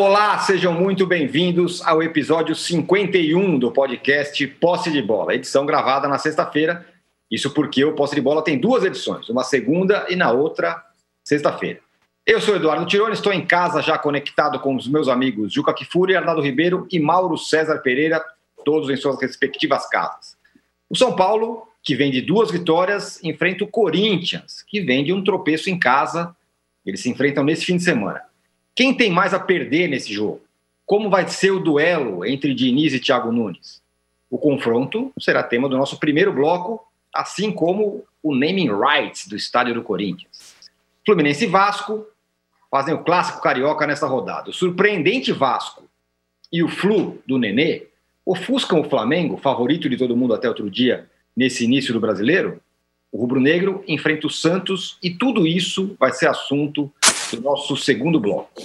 Olá, sejam muito bem-vindos ao episódio 51 do podcast Posse de Bola, edição gravada na sexta-feira. Isso porque o Posse de Bola tem duas edições, uma segunda e na outra sexta-feira. Eu sou Eduardo Tironi, estou em casa já conectado com os meus amigos Juca Kifuri, Arnaldo Ribeiro e Mauro César Pereira, todos em suas respectivas casas. O São Paulo, que vem de duas vitórias, enfrenta o Corinthians, que vem de um tropeço em casa. Eles se enfrentam nesse fim de semana. Quem tem mais a perder nesse jogo? Como vai ser o duelo entre Diniz e Thiago Nunes? O confronto será tema do nosso primeiro bloco, assim como o naming rights do estádio do Corinthians. Fluminense e Vasco fazem o clássico carioca nessa rodada. O surpreendente Vasco e o Flu do Nenê ofuscam o Flamengo, favorito de todo mundo até outro dia, nesse início do brasileiro. O rubro-negro enfrenta o Santos e tudo isso vai ser assunto do nosso segundo bloco.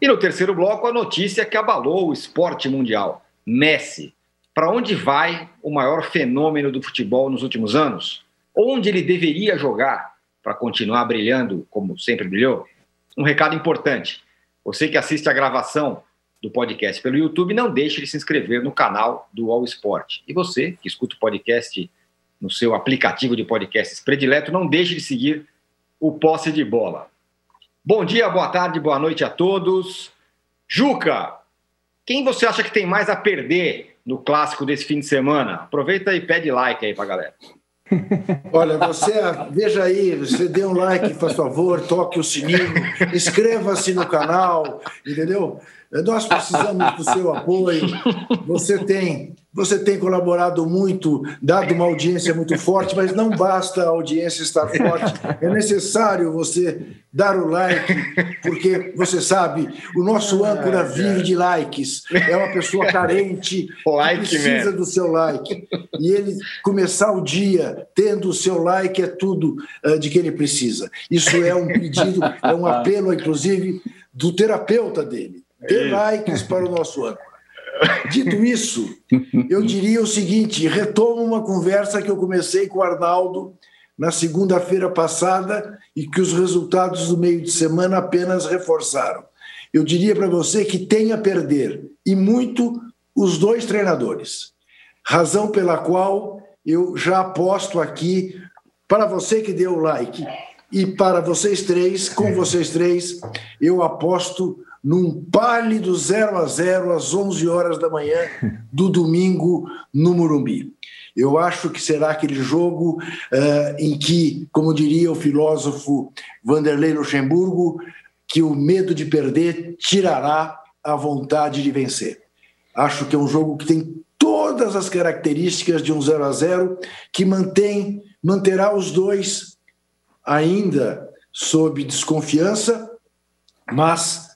E no terceiro bloco, a notícia que abalou o esporte mundial: Messi. Para onde vai o maior fenômeno do futebol nos últimos anos? Onde ele deveria jogar para continuar brilhando como sempre brilhou? Um recado importante: você que assiste a gravação do podcast pelo YouTube, não deixe de se inscrever no canal do All Sport. E você que escuta o podcast no seu aplicativo de podcasts predileto, não deixe de seguir o Posse de Bola. Bom dia, boa tarde, boa noite a todos. Juca, quem você acha que tem mais a perder no clássico desse fim de semana? Aproveita e pede like aí pra galera. Olha, você veja aí, você dê um like, faz favor, toque o sininho, inscreva-se no canal, entendeu? Nós precisamos do seu apoio. Você tem, você tem colaborado muito, dado uma audiência muito forte, mas não basta a audiência estar forte. É necessário você dar o like, porque você sabe, o nosso âncora vive de likes. É uma pessoa carente, like, precisa man. do seu like. E ele começar o dia tendo o seu like é tudo uh, de que ele precisa. Isso é um pedido, é um apelo, inclusive, do terapeuta dele. Dê likes para o nosso âncora. Dito isso, eu diria o seguinte: retomo uma conversa que eu comecei com o Arnaldo na segunda-feira passada e que os resultados do meio de semana apenas reforçaram. Eu diria para você que tem a perder, e muito, os dois treinadores. Razão pela qual eu já aposto aqui, para você que deu o like, e para vocês três, com vocês três, eu aposto num pálido 0 a 0 às 11 horas da manhã do domingo no Murumbi. Eu acho que será aquele jogo uh, em que, como diria o filósofo Vanderlei Luxemburgo, que o medo de perder tirará a vontade de vencer. Acho que é um jogo que tem todas as características de um 0 a 0 que mantém manterá os dois ainda sob desconfiança, mas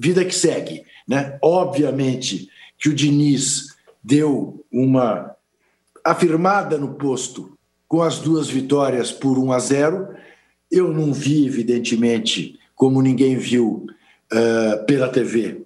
vida que segue. Né? Obviamente que o Diniz deu uma afirmada no posto com as duas vitórias por 1 a 0. Eu não vi, evidentemente, como ninguém viu uh, pela TV,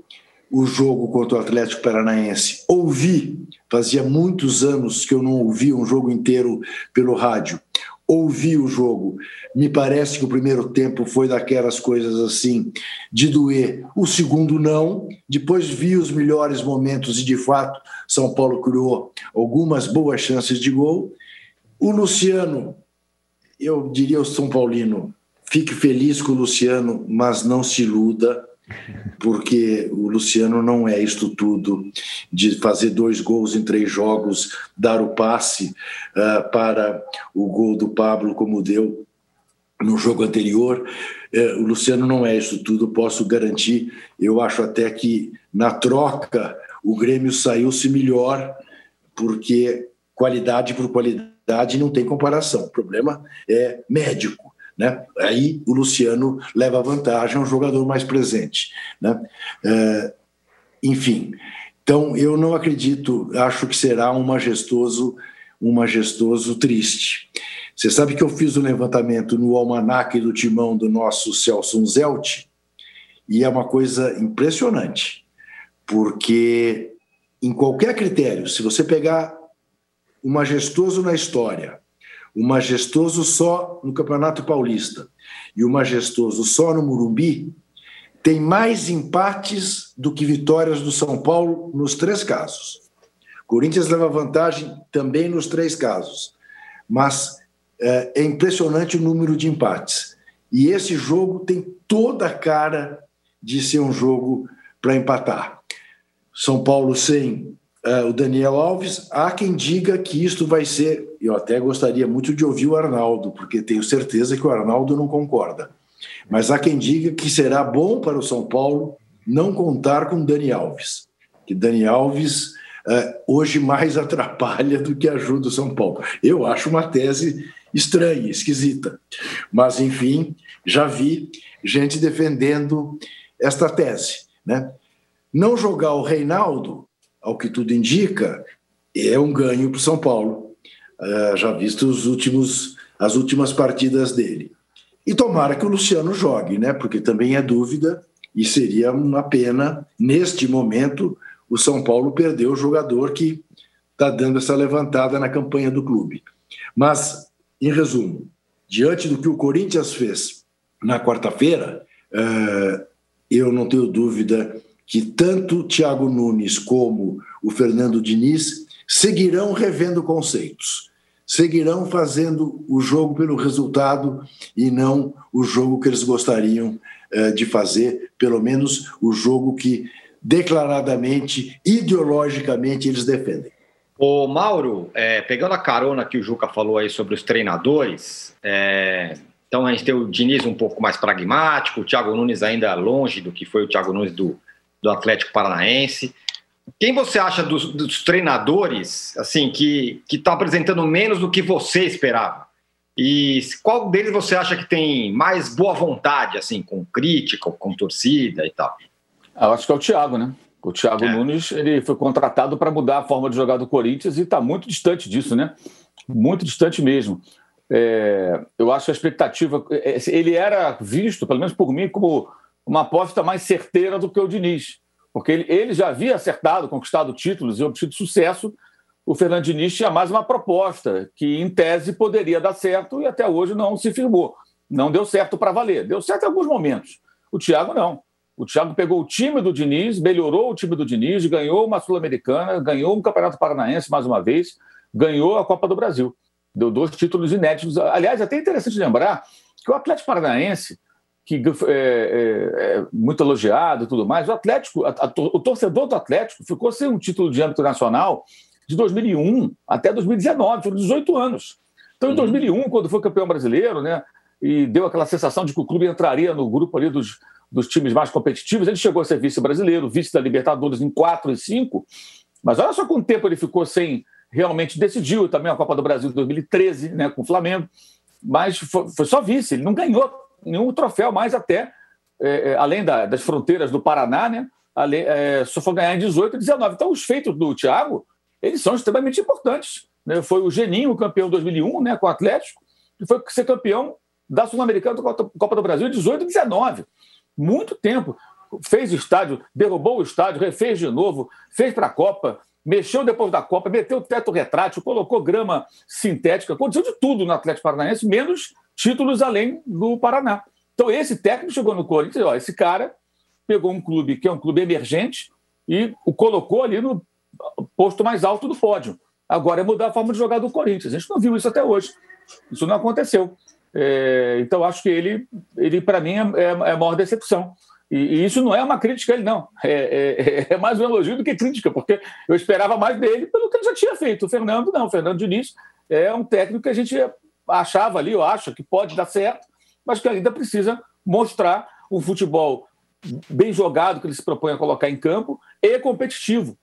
o jogo contra o Atlético Paranaense. Ouvi, fazia muitos anos que eu não ouvia um jogo inteiro pelo rádio ouvi o jogo. Me parece que o primeiro tempo foi daquelas coisas assim, de doer. O segundo, não. Depois vi os melhores momentos e, de fato, São Paulo criou algumas boas chances de gol. O Luciano, eu diria o São Paulino, fique feliz com o Luciano, mas não se iluda porque o Luciano não é isto tudo de fazer dois gols em três jogos, dar o passe uh, para o gol do Pablo, como deu no jogo anterior. Uh, o Luciano não é isso tudo, posso garantir. Eu acho até que na troca o Grêmio saiu-se melhor, porque qualidade por qualidade não tem comparação. O problema é médico. Né? Aí o Luciano leva vantagem, é um jogador mais presente. Né? É, enfim, então eu não acredito, acho que será um majestoso, um majestoso triste. Você sabe que eu fiz o um levantamento no almanaque do timão do nosso Celso Zelt, e é uma coisa impressionante, porque em qualquer critério, se você pegar o majestoso na história, o majestoso só no Campeonato Paulista e o majestoso só no Murumbi, tem mais empates do que vitórias do São Paulo nos três casos. Corinthians leva vantagem também nos três casos, mas é, é impressionante o número de empates. E esse jogo tem toda a cara de ser um jogo para empatar. São Paulo sem uh, o Daniel Alves. Há quem diga que isto vai ser. Eu até gostaria muito de ouvir o Arnaldo, porque tenho certeza que o Arnaldo não concorda. Mas há quem diga que será bom para o São Paulo não contar com Dani Alves. Que Dani Alves uh, hoje mais atrapalha do que ajuda o São Paulo. Eu acho uma tese estranha, esquisita. Mas, enfim, já vi gente defendendo esta tese. Né? Não jogar o Reinaldo, ao que tudo indica, é um ganho para o São Paulo, uh, já visto os últimos, as últimas partidas dele. E tomara que o Luciano jogue, né? porque também é dúvida e seria uma pena, neste momento, o São Paulo perder o jogador que está dando essa levantada na campanha do clube. Mas, em resumo, diante do que o Corinthians fez na quarta-feira, uh, eu não tenho dúvida que tanto o Thiago Nunes como o Fernando Diniz seguirão revendo conceitos, seguirão fazendo o jogo pelo resultado e não o jogo que eles gostariam uh, de fazer, pelo menos o jogo que declaradamente, ideologicamente, eles defendem. Ô Mauro, é, pegando a carona que o Juca falou aí sobre os treinadores, é, então a gente tem o Diniz um pouco mais pragmático, o Thiago Nunes ainda longe do que foi o Thiago Nunes do, do Atlético Paranaense. Quem você acha dos, dos treinadores, assim, que está apresentando menos do que você esperava? E qual deles você acha que tem mais boa vontade, assim, com crítica, com torcida e tal? Eu acho que é o Thiago, né? O Thiago é. Nunes ele foi contratado para mudar a forma de jogar do Corinthians e está muito distante disso, né? Muito distante mesmo. É, eu acho que a expectativa. É, ele era visto, pelo menos por mim, como uma aposta mais certeira do que o Diniz. Porque ele, ele já havia acertado, conquistado títulos e obtido sucesso. O Fernando Diniz tinha mais uma proposta que, em tese, poderia dar certo e até hoje não se firmou. Não deu certo para valer. Deu certo em alguns momentos. O Thiago não. O Thiago pegou o time do Diniz, melhorou o time do Diniz, ganhou uma Sul-Americana, ganhou um Campeonato Paranaense mais uma vez, ganhou a Copa do Brasil. Deu dois títulos inéditos. Aliás, é até interessante lembrar que o Atlético Paranaense, que é, é, é muito elogiado e tudo mais, o Atlético, a, a, o torcedor do Atlético ficou sem um título de âmbito nacional de 2001 até 2019, foram 18 anos. Então, em 2001, uhum. quando foi campeão brasileiro, né, e deu aquela sensação de que o clube entraria no grupo ali dos dos times mais competitivos. Ele chegou a ser vice-brasileiro, vice da Libertadores em 4 e 5. Mas olha só quanto tempo ele ficou sem realmente decidiu também a Copa do Brasil de 2013, né, com o Flamengo. Mas foi, foi só vice, ele não ganhou nenhum troféu mais até, é, é além da, das fronteiras do Paraná, né? Além, é, só foi ganhar em 18 e 19. Então, os feitos do Thiago, eles são extremamente importantes. Né? Foi o Geninho, campeão em 2001, né, com o Atlético, e foi ser campeão da Sul-Americana da Copa do Brasil em 18 e 19 muito tempo. Fez o estádio, derrubou o estádio, refez de novo, fez para a Copa, mexeu depois da Copa, meteu o teto retrátil, colocou grama sintética, aconteceu de tudo no Atlético Paranaense, menos títulos além do Paraná. Então, esse técnico chegou no Corinthians, ó, esse cara pegou um clube que é um clube emergente e o colocou ali no posto mais alto do pódio. Agora é mudar a forma de jogar do Corinthians. A gente não viu isso até hoje. Isso não aconteceu. É, então, acho que ele, ele para mim, é, é, é, a maior decepção. E, e, isso não é uma crítica a ele, não. É, é, é, mais um elogio do que crítica, porque eu esperava mais dele pelo que ele já tinha feito. O Fernando, não. O Fernando Diniz é um técnico que a gente achava ali, eu acho, que pode dar certo, mas que ainda precisa mostrar um futebol bem jogado que ele se propõe a colocar em campo e competitivo.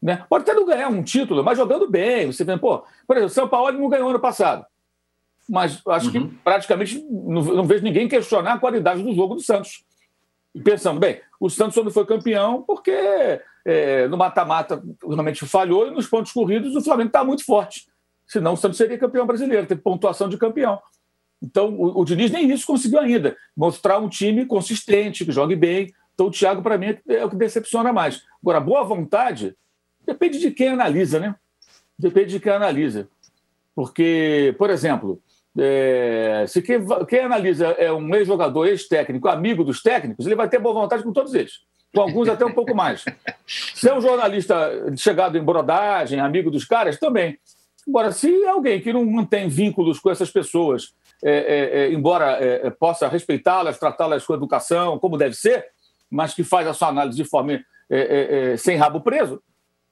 Né? Pode até não ganhar um título, mas jogando bem. Você vê, pô, por exemplo, o São Paulo não ganhou ano passado mas acho uhum. que praticamente não, não, vejo ninguém questionar a qualidade do jogo do Santos. E pensando, bem, o Santos só não foi campeão porque é, no mata-mata realmente falhou e nos pontos corridos o Flamengo está muito forte. Senão o Santos seria campeão brasileiro, teve pontuação de campeão. Então o, o Diniz nem isso conseguiu ainda, mostrar um time consistente, que jogue bem. Então o Thiago, para mim, é o que decepciona mais. Agora, boa vontade depende de quem analisa, né? Depende de quem analisa. Porque, por exemplo, É, se quem, quem, analisa é um ex-jogador, ex-técnico, amigo dos técnicos, ele vai ter boa vontade com todos eles. Com alguns até um pouco mais. Se é um jornalista chegado em brodagem, amigo dos caras, também. Agora, se alguém que não mantém vínculos com essas pessoas, é, é, é embora é, é, possa respeitá-las, tratá-las com educação, como deve ser, mas que faz a sua análise de forma sem rabo preso,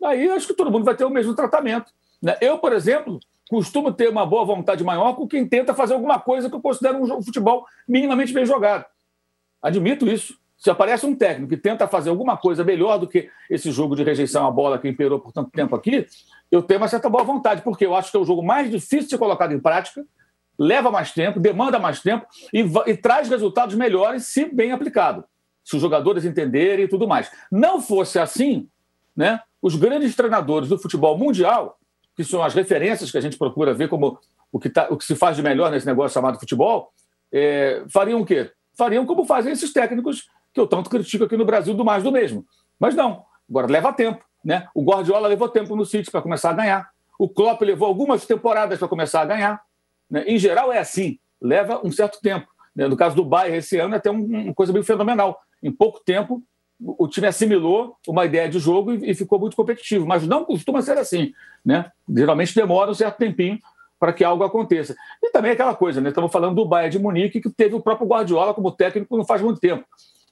aí acho que todo mundo vai ter o mesmo tratamento. Né? Eu, por exemplo, costumo ter uma boa vontade maior com quem tenta fazer alguma coisa que eu considero um futebol minimamente bem jogado. Admito isso. Se aparece um técnico que tenta fazer alguma coisa melhor do que esse jogo de rejeição à bola que imperou por tanto tempo aqui, eu tenho uma certa boa vontade, porque eu acho que é o jogo mais difícil de colocado em prática, leva mais tempo, demanda mais tempo e, e traz resultados melhores se bem aplicado, se os jogadores entenderem e tudo mais. Não fosse assim, né, os grandes treinadores do futebol mundial que são as referências que a gente procura ver como o que, tá, o que se faz de melhor nesse negócio chamado futebol, é, fariam o quê? Fariam como fazem esses técnicos que eu tanto critico aqui no Brasil, do mais do mesmo. Mas não, agora leva tempo. Né? O Guardiola levou tempo no City para começar a ganhar. O Klopp levou algumas temporadas para começar a ganhar. Né? Em geral é assim, leva um certo tempo. Né? No caso do Bayern, esse ano é até uma coisa bem fenomenal. Em pouco tempo, o time assimilou uma ideia de jogo e, ficou muito competitivo, mas não costuma ser assim, né? Geralmente demora um certo tempinho para que algo aconteça. E também aquela coisa, né? Estamos falando do Bayern de Munique, que teve o próprio Guardiola como técnico não faz muito tempo.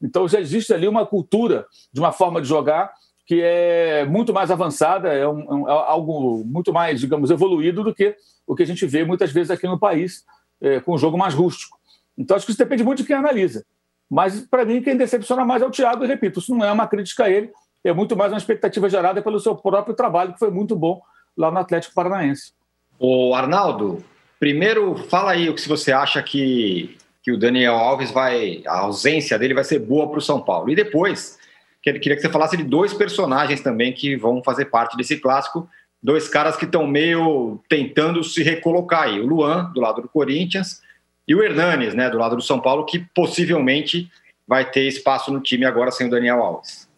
Então já existe ali uma cultura de uma forma de jogar que é muito mais avançada, é, um, é algo muito mais, digamos, evoluído do que o que a gente vê muitas vezes aqui no país, é, com um jogo mais rústico. Então acho que isso depende muito de quem analisa. Mas, para mim, quem decepciona mais é o Thiago, e repito, isso não é uma crítica a ele, é muito mais uma expectativa gerada pelo seu próprio trabalho, que foi muito bom lá no Atlético Paranaense. O Arnaldo, primeiro fala aí o que você acha que, que o Daniel Alves vai. A ausência dele vai ser boa para o São Paulo. E depois, queria que você falasse de dois personagens também que vão fazer parte desse clássico. Dois caras que estão meio tentando se recolocar aí. O Luan, do lado do Corinthians, e o Hernanes, né, do lado do São Paulo, que possivelmente vai ter espaço no time agora sem o Daniel Alves.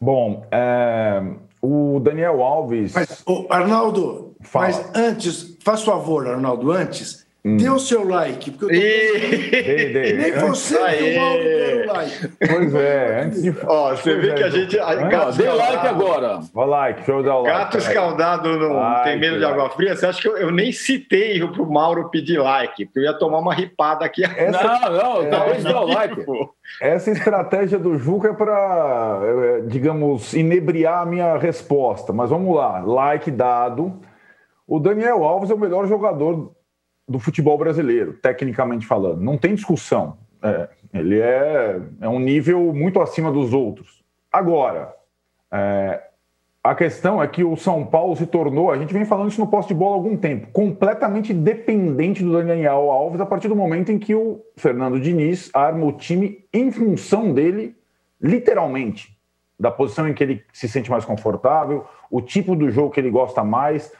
Bom, é, o Daniel Alves. Mas, Arnaldo, Fala. mas antes, faz favor, Arnaldo, antes, Hum. Dê o seu like. Porque eu tô... dei, dei. Nem você e o Mauro deram like. Pois é, antes de. Ó, você vê que a gente. Gato Dê like agora. Vai like, deixa eu dar o like. Gato escaldado não like, tem medo de água fria. Você acha que eu, eu nem citei pro Mauro pedir like? Porque eu ia tomar uma ripada aqui. Essa... Não, não, acabei de dar o like. Essa estratégia do Juca é para, é, digamos, inebriar a minha resposta. Mas vamos lá. Like dado. O Daniel Alves é o melhor jogador do futebol brasileiro, tecnicamente falando. Não tem discussão. É, ele é, é um nível muito acima dos outros. Agora, é, a questão é que o São Paulo se tornou, a gente vem falando isso no posto de bola há algum tempo, completamente dependente do Daniel Alves a partir do momento em que o Fernando Diniz arma o time em função dele, literalmente, da posição em que ele se sente mais confortável, o tipo do jogo que ele gosta mais.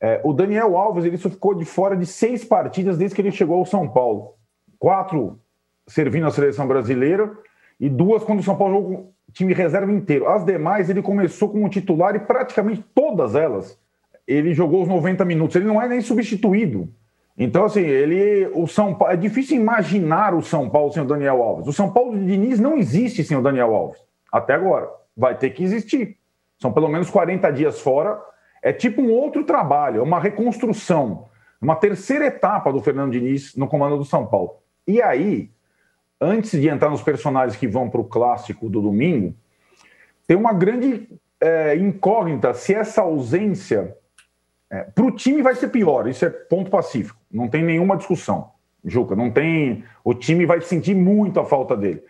É, o Daniel Alves ele só ficou de fora de seis partidas desde que ele chegou ao São Paulo. Quatro servindo a seleção brasileira e duas quando o São Paulo jogou time reserva inteiro. As demais ele começou como titular e praticamente todas elas ele jogou os 90 minutos. Ele não é nem substituído. Então, assim, ele. O São Paulo. É difícil imaginar o São Paulo sem o Daniel Alves. O São Paulo de Diniz não existe sem o Daniel Alves. Até agora. Vai ter que existir. São pelo menos 40 dias fora é tipo um outro trabalho, é uma reconstrução, uma terceira etapa do Fernando Diniz no comando do São Paulo. E aí, antes de entrar nos personagens que vão para o clássico do domingo, tem uma grande é, incógnita se essa ausência é, para o time vai ser pior. Isso é ponto pacífico. Não tem nenhuma discussão, Juca. Não tem. O time vai sentir muito a falta dele.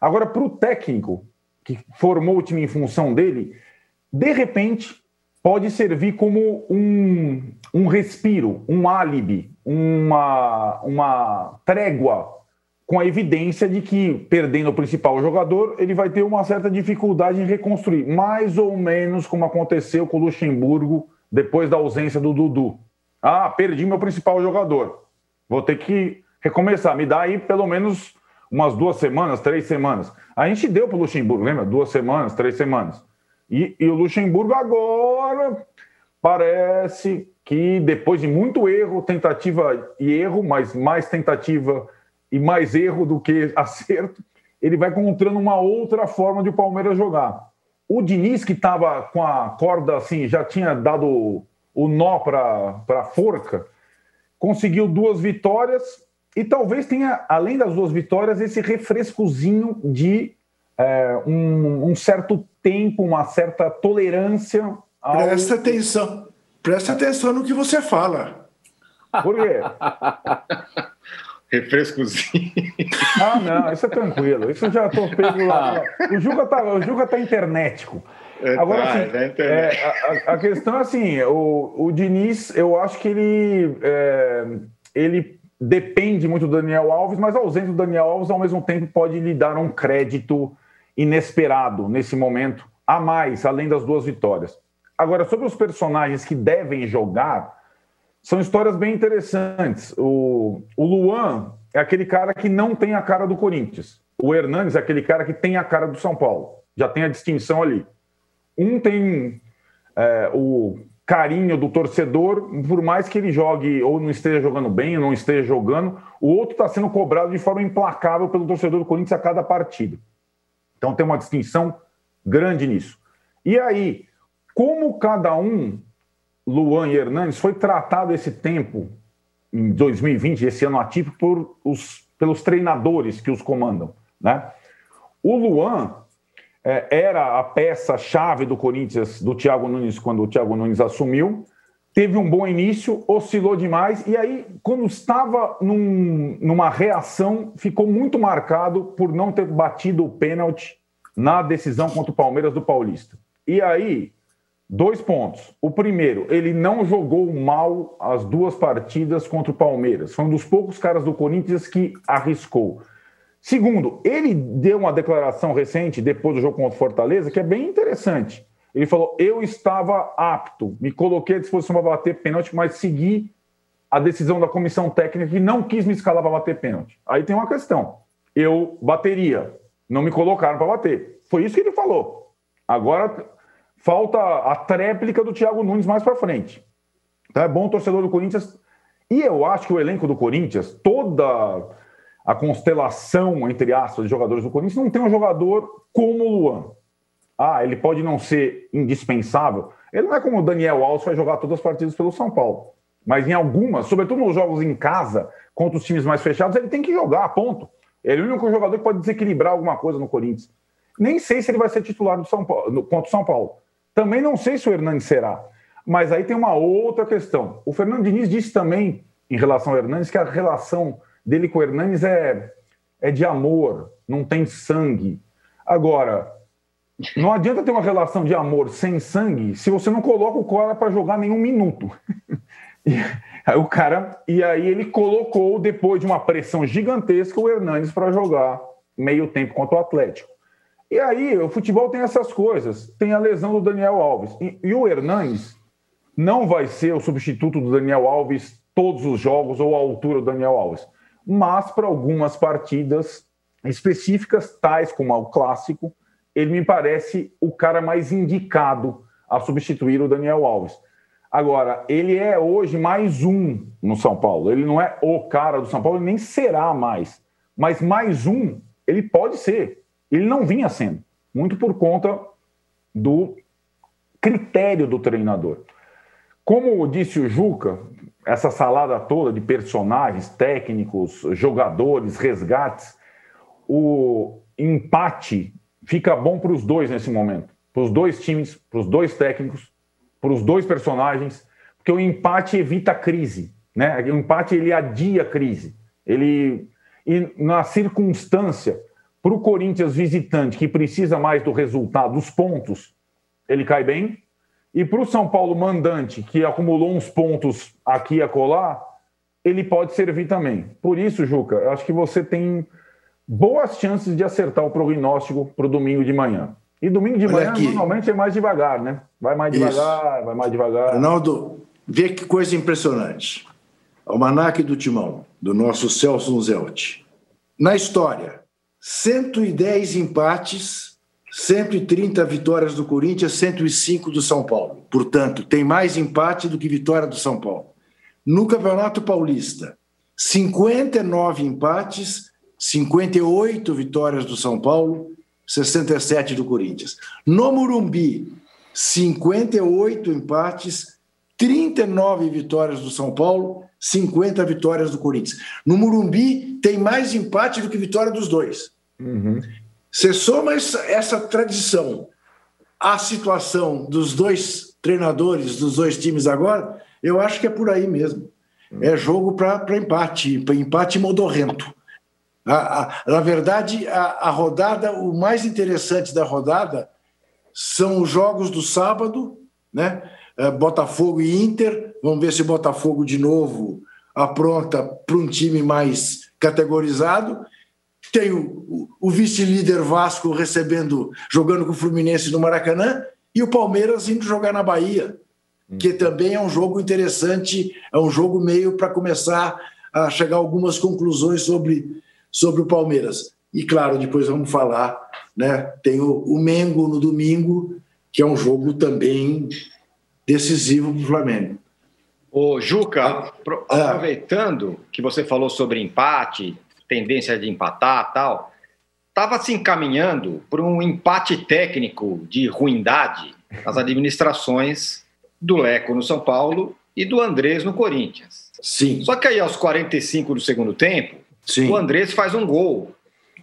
Agora, para o técnico que formou o time em função dele, de repente pode servir como um, um respiro, um álibi, uma, uma trégua com a evidência de que, perdendo o principal jogador, ele vai ter uma certa dificuldade em reconstruir, mais ou menos como aconteceu com o Luxemburgo depois da ausência do Dudu. Ah, perdi meu principal jogador. Vou ter que recomeçar. Me dá aí pelo menos umas duas semanas, três semanas. A gente deu para o Luxemburgo, lembra? Duas semanas, três semanas. E, e o Luxemburgo agora parece que depois de muito erro, tentativa e erro, mas mais tentativa e mais erro do que acerto, ele vai encontrando uma outra forma de o Palmeiras jogar. O Diniz, que estava com a corda assim, já tinha dado o nó para a forca, conseguiu duas vitórias e talvez tenha, além das duas vitórias, esse refrescozinho de é, um, um, certo tempo, uma certa tolerância. Ao... Presta atenção, presta atenção no que você fala. Por quê? Refrescozinho. Ah, não, isso é tranquilo. Isso eu já estou pego lá. O Juca tá, o Juca tá internetico. É, Agora, tá, assim, é, é a, a, questão é assim: o, o Diniz, eu acho que ele, é, ele depende muito do Daniel Alves, mas a ausência do Daniel Alves, ao mesmo tempo, pode lhe dar um crédito inesperado nesse momento, a mais, além das duas vitórias. Agora, sobre os personagens que devem jogar, são histórias bem interessantes. O, o Luan é aquele cara que não tem a cara do Corinthians. O Hernandes é aquele cara que tem a cara do São Paulo. Já tem a distinção ali. Um tem é, o carinho do torcedor, por mais que ele jogue ou não esteja jogando bem ou não esteja jogando, o outro está sendo cobrado de forma implacável pelo torcedor do Corinthians a cada partida. Então tem uma distinção grande nisso. E aí, como cada um, Luan e Hernandes, foi tratado esse tempo em 2020, esse ano atípico, por os, pelos treinadores que os comandam, né? O Luan é, era a peça-chave do Corinthians, do Thiago Nunes, quando o Thiago Nunes assumiu. Teve um bom início, oscilou demais, e aí, quando estava num, numa reação, ficou muito marcado por não ter batido o pênalti na decisão contra o Palmeiras do Paulista. E aí, dois pontos. O primeiro, ele não jogou mal as duas partidas contra o Palmeiras. Foi um dos poucos caras do Corinthians que arriscou. Segundo, ele deu uma declaração recente, depois do jogo contra o Fortaleza, que é bem interessante. Ele falou: Eu estava apto, me coloquei à disposição para bater pênalti, mas segui a decisão da comissão técnica e não quis me escalar para bater pênalti. Aí tem uma questão. Eu bateria, não me colocaram para bater. Foi isso que ele falou. Agora falta a tréplica do Thiago Nunes mais para frente. Então é bom o torcedor do Corinthians. E eu acho que o elenco do Corinthians, toda a constelação, entre aspas, de jogadores do Corinthians, não tem um jogador como o Luan. Ah, ele pode não ser indispensável. Ele não é como o Daniel Alves vai jogar todas as partidas pelo São Paulo. Mas em algumas, sobretudo nos jogos em casa, contra os times mais fechados, ele tem que jogar, ponto. Ele é o único jogador que pode desequilibrar alguma coisa no Corinthians. Nem sei se ele vai ser titular do São Paulo, contra o São Paulo. Também não sei se o Hernandes será. Mas aí tem uma outra questão. O Fernando Diniz disse também, em relação ao Hernandes, que a relação dele com o Hernanes é, é de amor, não tem sangue. Agora, não adianta ter uma relação de amor sem sangue se você não coloca o cara para jogar nenhum minuto. e, aí o cara e aí ele colocou depois de uma pressão gigantesca o Hernanes para jogar meio tempo contra o Atlético. E aí o futebol tem essas coisas, tem a lesão do Daniel Alves e, e o Hernanes não vai ser o substituto do Daniel Alves todos os jogos ou a altura do Daniel Alves mas para algumas partidas específicas, tais como o clássico, ele me parece o cara mais indicado a substituir o Daniel Alves. Agora, ele é hoje mais um no São Paulo. Ele não é o cara do São Paulo, nem será mais. Mas mais um, ele pode ser. Ele não vinha sendo, muito por conta do critério do treinador. Como disse o Juca, essa salada toda de personagens, técnicos, jogadores, resgates, o empate fica bom para os dois nesse momento. Para os dois times, para os dois técnicos, para os dois personagens, porque o empate evita a crise. Né? O empate ele adia a crise. Ele, e na circunstância, para o Corinthians visitante, que precisa mais do resultado, dos pontos, ele cai bem. E para o São Paulo mandante, que acumulou uns pontos aqui e acolá, ele pode servir também. Por isso, Juca, eu acho que você tem boas chances de acertar o prognóstico para o domingo de manhã. E domingo de Olha manhã aqui. normalmente é mais devagar, né? Vai mais isso. devagar, vai mais devagar. Ronaldo, vê que coisa impressionante. Almanac do Timão, do nosso Celso Zelt. Na história, 110 empates, 130 vitórias do Corinthians, 105 do São Paulo. Portanto, tem mais empate do que vitória do São Paulo. No Campeonato Paulista, 59 empates, 58 vitórias do São Paulo, 67 do Corinthians. No Murumbi, 58 empates, 39 vitórias do São Paulo, 50 vitórias do Corinthians. No Murumbi, tem mais empate do que vitória dos dois. Uhum. Você soma essa, essa tradição à situação dos dois treinadores, dos dois times agora, eu acho que é por aí mesmo. É jogo para empate, para empate modorrento. A, a, na verdade, a, a rodada, o mais interessante da rodada são os jogos do sábado, né? É, Botafogo e Inter. Vamos ver se o Botafogo de novo apronta para um time mais categorizado. Tem o, o, o vice-líder Vasco recebendo, jogando com o Fluminense no Maracanã, e o Palmeiras indo jogar na Bahia, que também é um jogo interessante, é um jogo meio para começar a chegar a algumas conclusões sobre, sobre o Palmeiras. E claro, depois vamos falar, né? Tem o, o Mengo no domingo, que é um jogo também decisivo para o Flamengo. Ô, Juca, ah, aproveitando que você falou sobre empate, tendência de empatar tal, estava se encaminhando por um empate técnico de ruindade nas administrações do Leco no São Paulo e do Andrés no Corinthians. Sim. Só que aí aos 45 do segundo tempo, Sim. o Andrés faz um gol.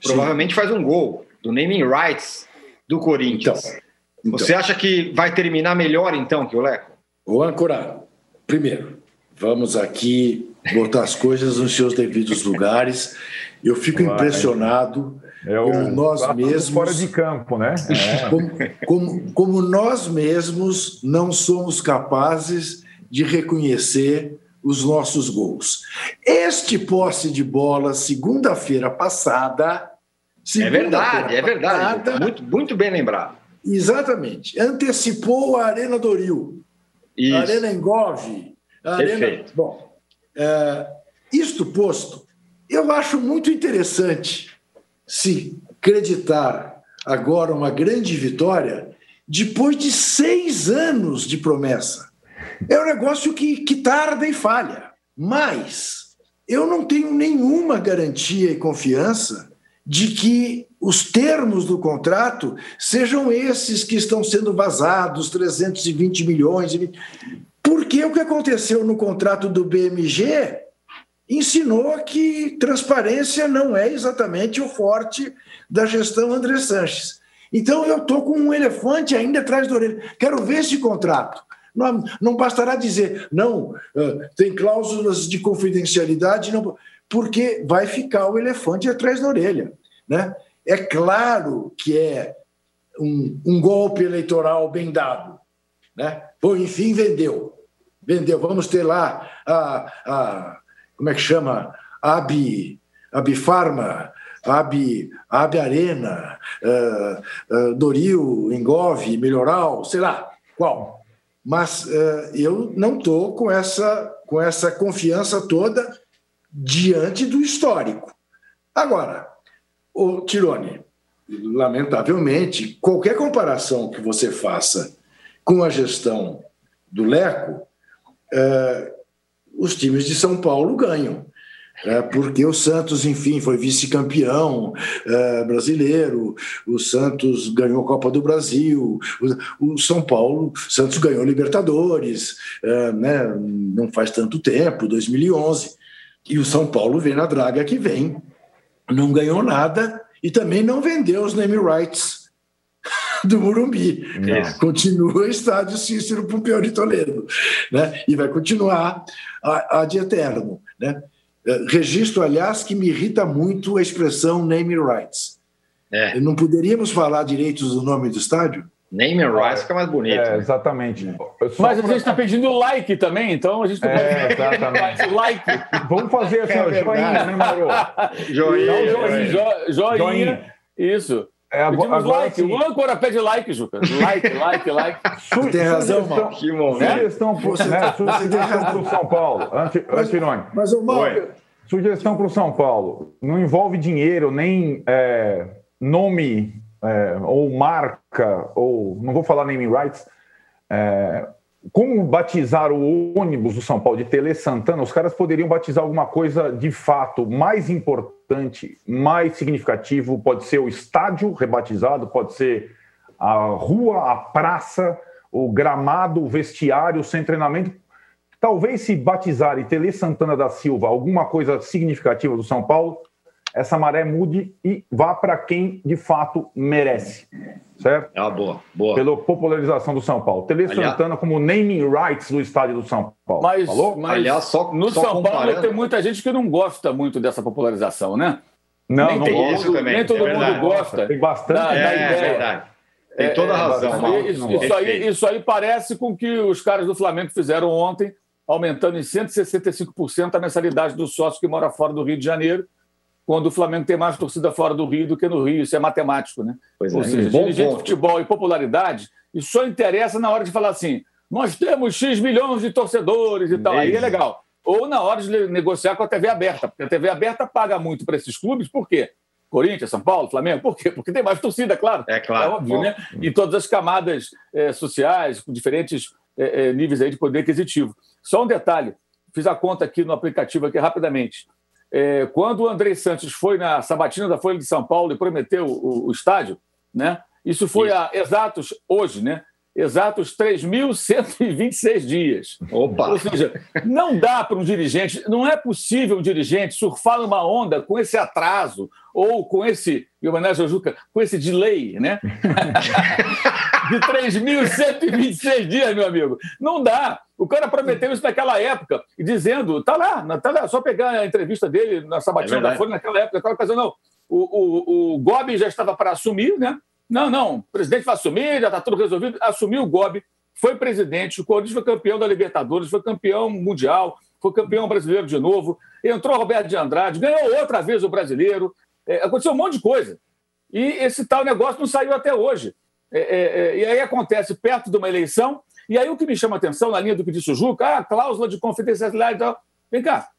Provavelmente Sim. faz um gol do naming rights do Corinthians. Então, então. Você acha que vai terminar melhor então que o Leco? Ô, Ancora, primeiro, vamos aqui botar as coisas nos seus devidos lugares. Eu fico Vai. impressionado é o, como nós mesmos. Fora de campo, né? É. Como, como, como nós mesmos não somos capazes de reconhecer os nossos gols. Este posse de bola, segunda-feira passada. Segunda é verdade, é verdade. Passada, muito, muito bem lembrado. Exatamente. Antecipou a Arena Doril. Isso. A Arena Engove. A Arena... Bom, é, isto posto, eu acho muito interessante se acreditar agora uma grande vitória depois de seis anos de promessa. É um negócio que, que tarda e falha. Mas eu não tenho nenhuma garantia e confiança de que os termos do contrato sejam esses que estão sendo vazados, 320 milhões. Porque o que aconteceu no contrato do BMG ensinou que transparência não é exatamente o forte da gestão André Sanches. Então eu estou com um elefante ainda atrás da orelha. Quero ver esse contrato. Não, não bastará dizer, não, tem cláusulas de confidencialidade, não, porque vai ficar o elefante atrás da orelha. Né? É claro que é um, um golpe eleitoral bem dado. Né? Bom, enfim, vendeu. Vendeu. Vamos ter lá a, a como é que chama? Abi, Abifarma, Abi, Abi Arena, uh, uh, Doril, Engove, Melhoral, sei lá qual. Mas uh, eu não estou com essa, com essa confiança toda diante do histórico. Agora, o Tirone, lamentavelmente, qualquer comparação que você faça com a gestão do Leco, é, os times de São Paulo ganham. É, porque o Santos, enfim, foi vice-campeão é, brasileiro, o Santos ganhou a Copa do Brasil, o, o São Paulo, Santos ganhou Libertadores, é, né, não faz tanto tempo, 2011, e o São Paulo vem na draga que vem, não ganhou nada e também não vendeu os name rights do Murumbi. Continua o estádio Cícero Pompeu de Toledo. Né? E vai continuar a, a de eterno. Né? Eh, registro, aliás, que me irrita muito a expressão name rights. É. Não poderíamos falar direitos do nome do estádio? Name and rights fica mais bonito. É, né? Exatamente. Mas a gente está pedindo like também, então a gente não é, exatamente. like. Vamos fazer assim, é joinha, né, Mauro? Joinha, joinha, joinha, joinha. Isso. É, agora, agora like. O âncora pede like, Juca. Like, like, like. Su tem razão, mano. Que Sugestão para né? Sugestão o São Paulo. Antirone. Mas, o Mauro... Sugestão para o São Paulo. Não envolve dinheiro, nem é, nome é, ou marca, ou não vou falar naming rights, é, como batizar o ônibus do São Paulo de Tele Santana, os caras poderiam batizar alguma coisa de fato mais importante, mais significativo. Pode ser o estádio rebatizado, pode ser a rua, a praça, o gramado, o vestiário, o sem treinamento. Talvez se batizar Tele Santana da Silva alguma coisa significativa do São Paulo, essa maré mude e vá para quem de fato merece. Certo? É uma boa, boa. Pela popularização do São Paulo. Tele Aliás, Santana como naming rights do estádio do São Paulo. Mas, Falou? mas Aliás, só, no só São comparando... Paulo tem muita gente que não gosta muito dessa popularização, né? Não, nem não todo mundo, também. Nem todo é mundo gosta. Tem bastante. Da, é, da ideia. É verdade. Tem toda a é, razão. É, isso, isso, aí, isso aí parece com o que os caras do Flamengo fizeram ontem, aumentando em 165% a mensalidade do sócio que mora fora do Rio de Janeiro quando o Flamengo tem mais torcida fora do Rio do que no Rio. Isso é matemático, né? Pois Ou é, seja, dirigente de futebol e popularidade, isso só interessa na hora de falar assim: nós temos X milhões de torcedores e tal. Aí é legal. Ou na hora de negociar com a TV aberta, porque a TV aberta paga muito para esses clubes, por quê? Corinthians, São Paulo, Flamengo, por quê? Porque tem mais torcida, claro. É claro. É óbvio, né? E todas as camadas é, sociais, com diferentes é, é, níveis aí de poder aquisitivo. Só um detalhe, fiz a conta aqui no aplicativo aqui rapidamente. É, quando o André Santos foi na sabatina da Folha de São Paulo e prometeu o, o estádio, né? Isso foi Isso. há exatos, hoje, né? Exatos 3.126 dias. Opa! Ou seja, não dá para um dirigente, não é possível um dirigente surfar numa onda com esse atraso ou com esse, em homenagem ao Juca, com esse delay, né? de 3.126 dias, meu amigo. Não dá. O cara prometeu isso naquela época, dizendo, tá lá, tá lá, só pegar a entrevista dele na Sabatina é da Folha naquela época, aquela coisa, não. O, o, o Gobi já estava para assumir, né? Não, não, o presidente vai assumir, já está tudo resolvido. Assumiu o Gobi, foi presidente, o Corinthians foi campeão da Libertadores, foi campeão mundial, foi campeão brasileiro de novo, entrou Roberto de Andrade, ganhou outra vez o brasileiro, é, aconteceu um monte de coisa. E esse tal negócio não saiu até hoje. É, é, é, e aí acontece perto de uma eleição, e aí o que me chama a atenção, na linha do que disse o Juca, ah, cláusula de confidencialidade e tal. Vem cá,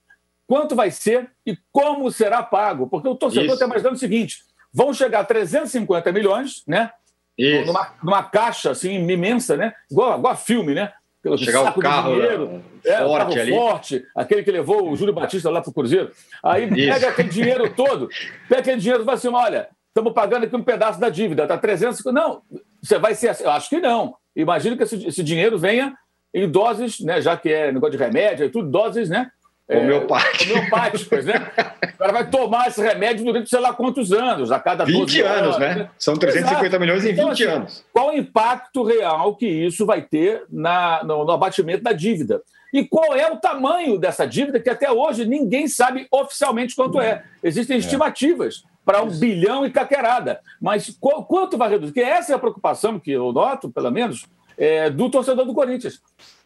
quanto vai ser e como será pago? Porque o torcedor está imaginando o seguinte: vão chegar a 350 milhões, né? Isso. Numa, numa caixa assim imensa, né? Igual, igual a filme, né? Pelo chegar o carro, dinheiro, é, forte, o carro ali. forte, aquele que levou o Júlio Batista lá para o Cruzeiro. Aí Isso. pega aquele dinheiro todo, pega aquele dinheiro e fala assim: olha, estamos pagando aqui um pedaço da dívida, está 300. Não, você vai ser assim. Eu acho que não. Imagino que esse, esse, dinheiro venha em doses, né, já que é negócio de remédio e tudo, doses, né? É, homeopáticas, né? O cara vai tomar esse remédio durante sei lá quantos anos, a cada 20 anos, anos né? né? São 350 Exato. milhões em 20 então, assim, anos. Qual o impacto real que isso vai ter na, no, no abatimento da dívida? E qual é o tamanho dessa dívida, que até hoje ninguém sabe oficialmente quanto é. Existem é. estimativas para um bilhão e caquerada. Mas quanto vai reduzir? Porque essa é a preocupação que eu noto, pelo menos, é, do torcedor do Corinthians.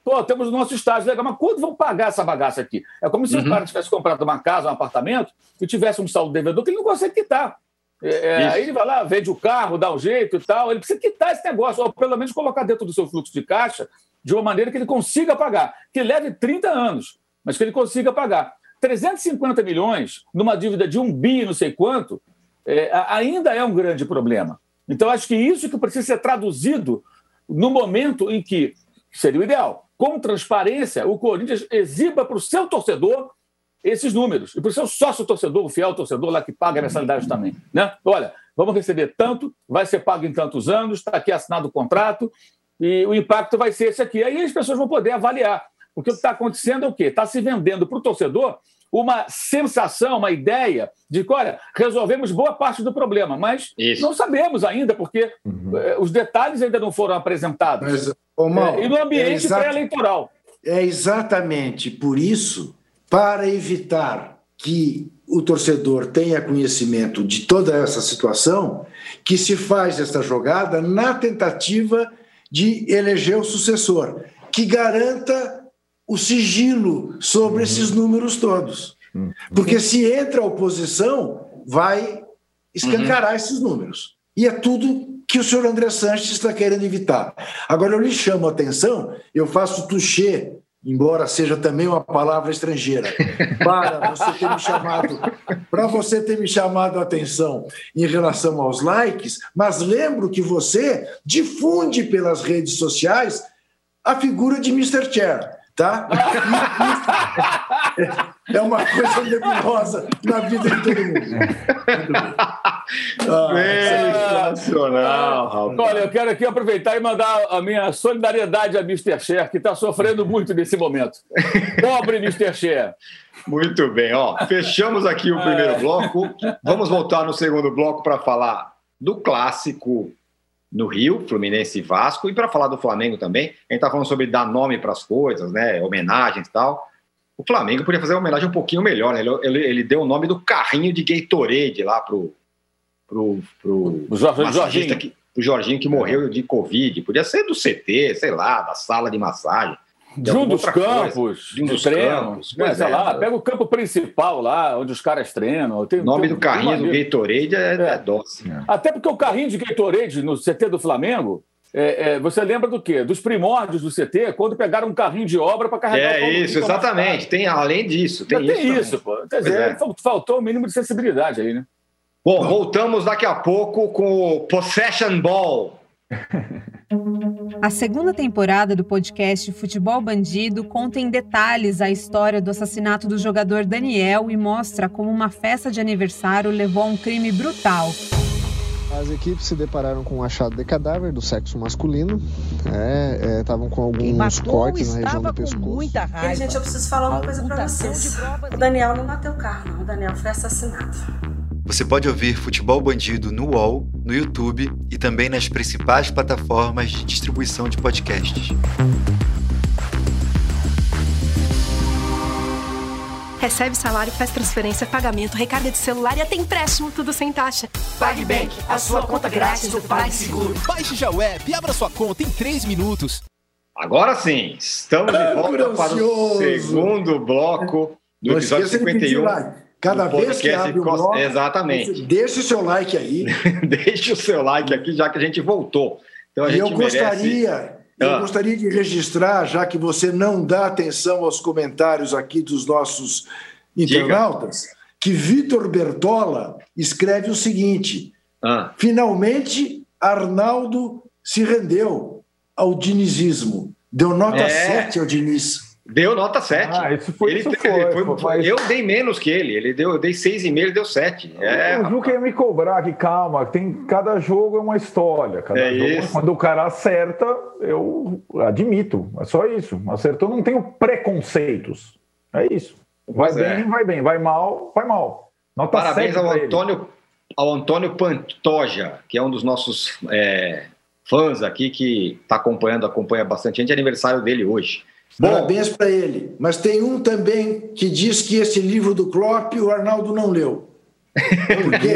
Pô, temos o nosso estágio legal, mas quanto vão pagar essa bagaça aqui? É como se uhum. o cara tivesse comprado uma casa, um apartamento, e tivesse um saldo devedor que ele não consegue quitar. É, é aí ele vai lá, vende o carro, dá um jeito e tal. Ele precisa quitar esse negócio, ou pelo menos colocar dentro do seu fluxo de caixa de uma maneira que ele consiga pagar, que leve 30 anos, mas que ele consiga pagar. 350 milhões numa dívida de um bi, não sei quanto, é, ainda é um grande problema. Então, acho que isso que precisa ser traduzido no momento em que seria o ideal. Com transparência, o Corinthians exiba para o seu torcedor esses números. E para o seu sócio torcedor, o fiel torcedor lá que paga a mensalidade também. Né? Olha, vamos receber tanto, vai ser pago em tantos anos, está aqui assinado o contrato, e o impacto vai ser esse aqui. Aí as pessoas vão poder avaliar. O que está acontecendo é o quê? Está se vendendo para o torcedor uma sensação, uma ideia de que, olha, resolvemos boa parte do problema, mas Isso. não sabemos ainda, porque uhum. Eh, os detalhes ainda não foram apresentados. Mas, ô, Mal, é, e no ambiente é pré-eleitoral. É exatamente por isso, para evitar que o torcedor tenha conhecimento de toda essa situação, que se faz essa jogada na tentativa de eleger o sucessor, que garanta o sigilo sobre uhum. esses números todos. Uhum. Porque se entra a oposição, vai escancarar uhum. esses números. E é tudo que o senhor André Sanches está querendo evitar. Agora, eu lhe chamo a atenção, eu faço touché embora seja também uma palavra estrangeira, para você ter me chamado, para você ter me chamado a atenção em relação aos likes, mas lembro que você difunde pelas redes sociais a figura de Mr. Chair tá? É uma coisa nebulosa na vida de todo mundo. Ah, Sensacional, rapaz. Olha, eu quero aqui aproveitar e mandar a minha solidariedade a Mr. Cher, que está sofrendo muito nesse momento. Pobre Mr. Cher. Muito bem, ó. Fechamos aqui o primeiro é. bloco. Vamos voltar no segundo bloco para falar do clássico no Rio, Fluminense e Vasco, e para falar do Flamengo também, a gente está falando sobre dar nome para as coisas, né, homenagens e tal. O Flamengo podia fazer uma homenagem um pouquinho melhor, né? ele, ele, ele deu o nome do carrinho de Gatorade lá pro, pro, pro, o Jorginho. Que, o Jorginho que morreu de Covid, podia ser do CT, sei lá, da sala de massagem. De um dos campos, de um dos treino, campos. Né, sei é, lá, pega o campo principal lá, onde os caras treinam. O nome do carrinho do Gatorade é, é. é doce. É. Até porque o carrinho de Gatorade no CT do Flamengo, é, é, você lembra do quê? Dos primórdios do CT, quando pegaram um carrinho de obra para carregar É isso, exatamente. Tem, além disso, tem isso. Tem isso, pô. Quer dizer, faltou o um mínimo de sensibilidade aí, né? Bom, voltamos daqui a pouco com o Possession Ball. A segunda temporada do podcast Futebol Bandido conta em detalhes a história do assassinato do jogador Daniel e mostra como uma festa de aniversário levou a um crime brutal. As equipes se depararam com um achado de cadáver do sexo masculino. Estavam é, é, com alguns cortes na região do pescoço. Muita raiva. E, gente, eu preciso falar uma coisa para vocês. O Daniel não bateu o carro, não. O Daniel foi assassinado. Você pode ouvir Futebol Bandido no UOL, no YouTube e também nas principais plataformas de distribuição de podcasts. Recebe salário, faz transferência, pagamento, recarga de celular e até empréstimo, tudo sem taxa. PagBank, a sua conta grátis do PagSeguro. Baixe já o app e abra sua conta em 3 minutos. Agora sim, estamos de volta para o segundo bloco do episódio 51. Cada vez que abre um bloco, Exatamente. Deixe o seu like aí. deixe o seu like aqui, já que a gente voltou. Então, a e gente eu gostaria, merece... eu ah. gostaria de registrar, já que você não dá atenção aos comentários aqui dos nossos internautas, Diga. que Vitor Bertola escreve o seguinte: ah. finalmente Arnaldo se rendeu ao dinizismo. Deu nota é. 7 ao Diniz. Deu nota 7. Ah, isso foi, ele, isso foi, foi, foi mas... Eu dei menos que ele. Ele deu, eu dei 6,5, ele deu 7. É, o Juca ia me cobrar que, calma, tem, cada jogo é uma história. Cada é jogo, isso. quando o cara acerta, eu admito. É só isso. Acertou, não tenho preconceitos. É isso. Vai pois bem, é. vai bem. Vai mal, vai mal. Nota Parabéns ao Antônio, ao Antônio Pantoja, que é um dos nossos é, fãs aqui, que está acompanhando, acompanha bastante gente. É aniversário dele hoje. Parabéns para ele. Mas tem um também que diz que esse livro do Klopp o Arnaldo não leu. Porque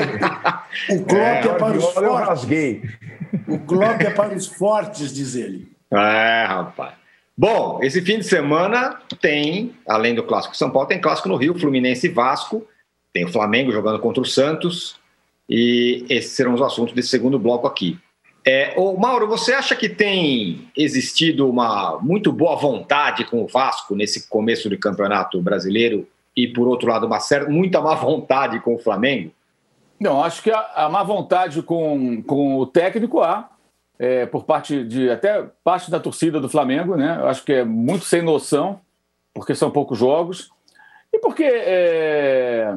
o Klopp é, é para os fortes. O Klopp é para os fortes, diz ele. É, rapaz. Bom, esse fim de semana tem, além do Clássico São Paulo, tem Clássico no Rio, Fluminense e Vasco. Tem o Flamengo jogando contra o Santos. E esses serão os assuntos desse segundo bloco aqui. É, ô Mauro, você acha que tem existido uma muito boa vontade com o Vasco nesse começo de campeonato brasileiro e, por outro lado, uma certa, muita má vontade com o Flamengo? Não, acho que a, a má vontade com, com o técnico há, é, por parte de até parte da torcida do Flamengo, né? Acho que é muito sem noção, porque são poucos jogos, e porque é,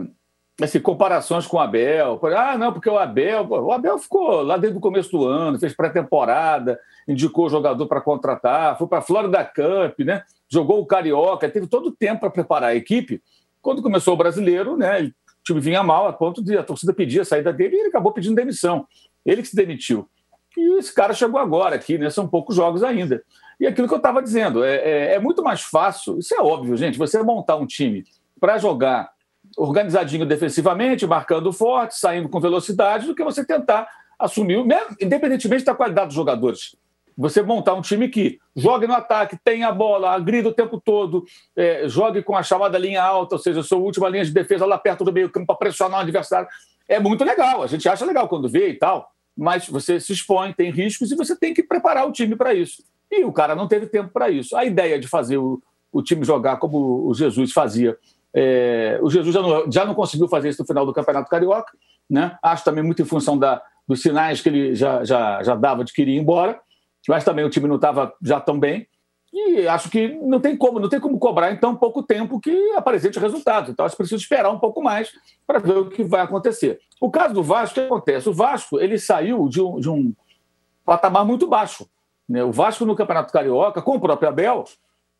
assim, comparações com o Abel. Ah, não, porque o Abel. O Abel ficou lá desde o começo do ano, fez pré-temporada, indicou o jogador para contratar, foi para a Florida Cup, né? Jogou o Carioca, teve todo o tempo para preparar a equipe. Quando começou o brasileiro, né? O time vinha mal a ponto de a torcida pedir a saída dele e ele acabou pedindo demissão. Ele que se demitiu. E esse cara chegou agora aqui, né? São poucos jogos ainda. E aquilo que eu estava dizendo, é, é, é muito mais fácil, isso é óbvio, gente, você montar um time para jogar organizadinho defensivamente, marcando forte, saindo com velocidade, do que você tentar assumir, mesmo, independentemente da qualidade dos jogadores. Você montar um time que jogue no ataque, tenha a bola, agrida o tempo todo, é, jogue com a chamada linha alta, ou seja, sua última linha de defesa lá perto do meio campo para pressionar o adversário. É muito legal, a gente acha legal quando vê e tal, mas você se expõe, tem riscos e você tem que preparar o time para isso. E o cara não teve tempo para isso. A ideia de fazer o, o time jogar como o Jesus fazia. É, o Jesus já não, já não conseguiu fazer isso no final do Campeonato Carioca, né? acho também muito em função da, dos sinais que ele já, já, já dava de que iria embora, mas também o time não estava já tão bem. E acho que não tem como, não tem como cobrar em tão pouco tempo que apresente resultados. Então, acho que preciso esperar um pouco mais para ver o que vai acontecer. O caso do Vasco, o que acontece? O Vasco ele saiu de um, de um patamar muito baixo. Né? O Vasco no Campeonato Carioca, com o próprio Abel,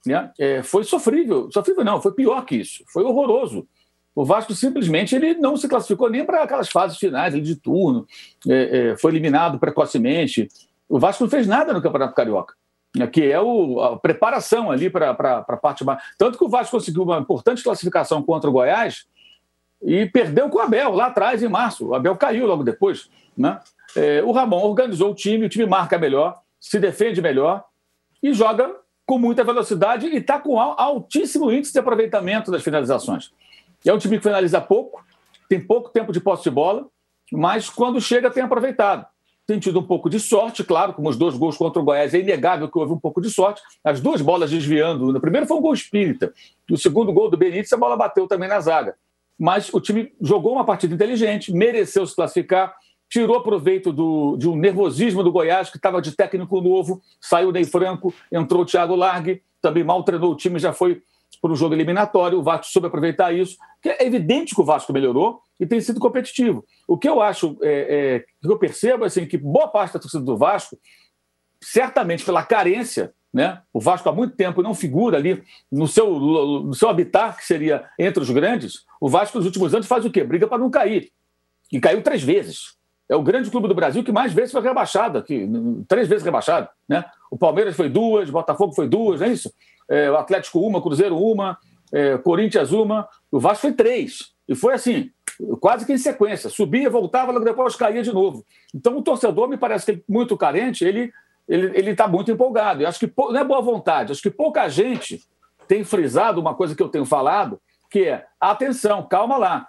né? É, foi sofrível. Sofrível não, foi pior que isso. Foi horroroso. O Vasco simplesmente ele não se classificou nem para aquelas fases finais de turno, é, é, foi eliminado precocemente. O Vasco não fez nada no Campeonato Carioca né, que é o, a preparação ali para a parte mais. Tanto que o Vasco conseguiu uma importante classificação contra o Goiás e perdeu com o Abel lá atrás, em março. O Abel caiu logo depois. Né? É, o Ramon organizou o time, o time marca melhor, se defende melhor e joga com muita velocidade e está com altíssimo índice de aproveitamento das finalizações. É um time que finaliza pouco, tem pouco tempo de posse de bola, mas quando chega tem aproveitado tem tido um pouco de sorte, claro, como os dois gols contra o Goiás, é inegável que houve um pouco de sorte. As duas bolas desviando. No primeiro foi um gol espírita. No segundo gol do Benítez, a bola bateu também na zaga. Mas o time jogou uma partida inteligente, mereceu se classificar, tirou proveito do, de um nervosismo do Goiás, que estava de técnico novo, saiu o Ney Franco, entrou o Thiago Largue, também mal treinou o time, já foi para o jogo eliminatório. O Vasco soube aproveitar isso, que é evidente que o Vasco melhorou e tem sido competitivo. O que eu acho, é, é, que eu percebo, assim, que boa parte da torcida do Vasco, certamente pela carência, né? O Vasco há muito tempo não figura ali no seu, no seu habitat, que seria entre os grandes. O Vasco nos últimos anos faz o quê? Briga para não cair. E caiu três vezes. É o grande clube do Brasil que mais vezes foi rebaixado aqui, três vezes rebaixado. Né? O Palmeiras foi duas, o Botafogo foi duas, não é isso? É, o Atlético uma, Cruzeiro uma, é, Corinthians uma, o Vasco foi três. E foi assim, quase que em sequência. Subia, voltava, logo depois caía de novo. Então o torcedor me parece que é muito carente, ele ele está muito empolgado. Eu acho que não é boa vontade, acho que pouca gente tem frisado uma coisa que eu tenho falado, que é atenção, calma lá.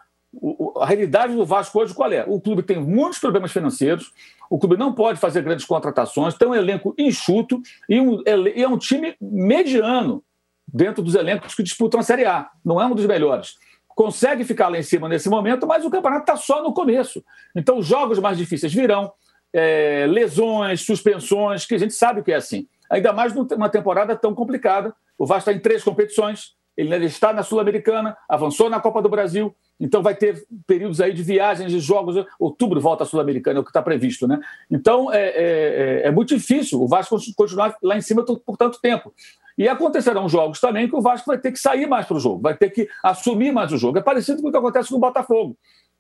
A realidade do Vasco hoje qual é? O clube tem muitos problemas financeiros, o clube não pode fazer grandes contratações, tem um elenco enxuto e, um, e é um time mediano dentro dos elencos que disputam a Série A. Não é um dos melhores consegue ficar lá em cima nesse momento, mas o campeonato está só no começo. Então, os jogos mais difíceis virão, é, lesões, suspensões, que a gente sabe que é assim. Ainda mais numa temporada tão complicada. O Vasco está em três competições, ele está na Sul-Americana, avançou na Copa do Brasil, então vai ter períodos aí de viagens, de jogos. Outubro volta à Sul-Americana, é o que está previsto, né? Então é, é, é, é muito difícil o Vasco continuar lá em cima por tanto tempo. E acontecerão jogos também que o Vasco vai ter que sair mais para o jogo, vai ter que assumir mais o jogo. É parecido com o que acontece com o Botafogo,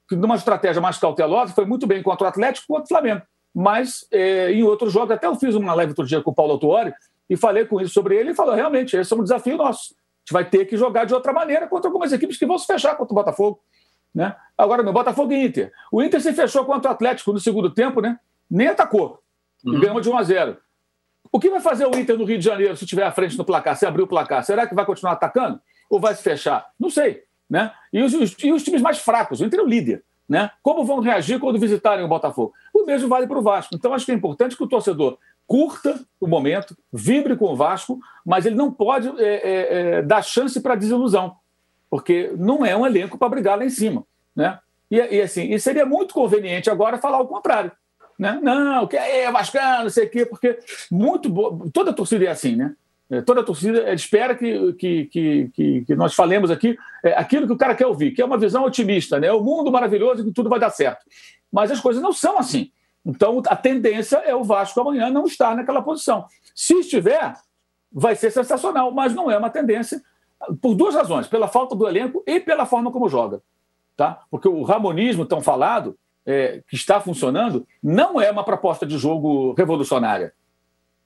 que numa estratégia mais cautelosa foi muito bem contra o Atlético contra o Flamengo. Mas é, em outros jogos, até eu fiz uma live outro dia com o Paulo Autuori e falei com isso sobre ele e falou: realmente, esse é um desafio nosso. A gente vai ter que jogar de outra maneira contra algumas equipes que vão se fechar contra o Botafogo. Né? Agora, meu Botafogo e Inter. O Inter se fechou contra o Atlético no segundo tempo, né? nem atacou. Uhum. E ganhou de 1 a 0. O que vai fazer o Inter no Rio de Janeiro se tiver à frente no placar, se abrir o placar? Será que vai continuar atacando? Ou vai se fechar? Não sei. Né? E, os, os, e os times mais fracos, o Inter é o líder. Né? Como vão reagir quando visitarem o Botafogo? O mesmo vale para o Vasco. Então, acho que é importante que o torcedor curta o momento, vibre com o Vasco, mas ele não pode é, é, é, dar chance para desilusão, porque não é um elenco para brigar lá em cima. Né? E, e, assim, e seria muito conveniente agora falar o contrário. Né? Não, que é Vascano, não sei o quê, porque muito boa, toda a torcida é assim, né? É, toda a torcida espera que, que, que, que, nós falemos aqui é, aquilo que o cara quer ouvir, que é uma visão otimista, né? O mundo maravilhoso e que tudo vai dar certo. Mas as coisas não são assim. Então, a tendência é o Vasco amanhã não estar naquela posição. Se estiver, vai ser sensacional, mas não é uma tendência por duas razões: pela falta do elenco e pela forma como joga. Tá? Porque o ramonismo tão falado é, que está funcionando não é uma proposta de jogo revolucionária.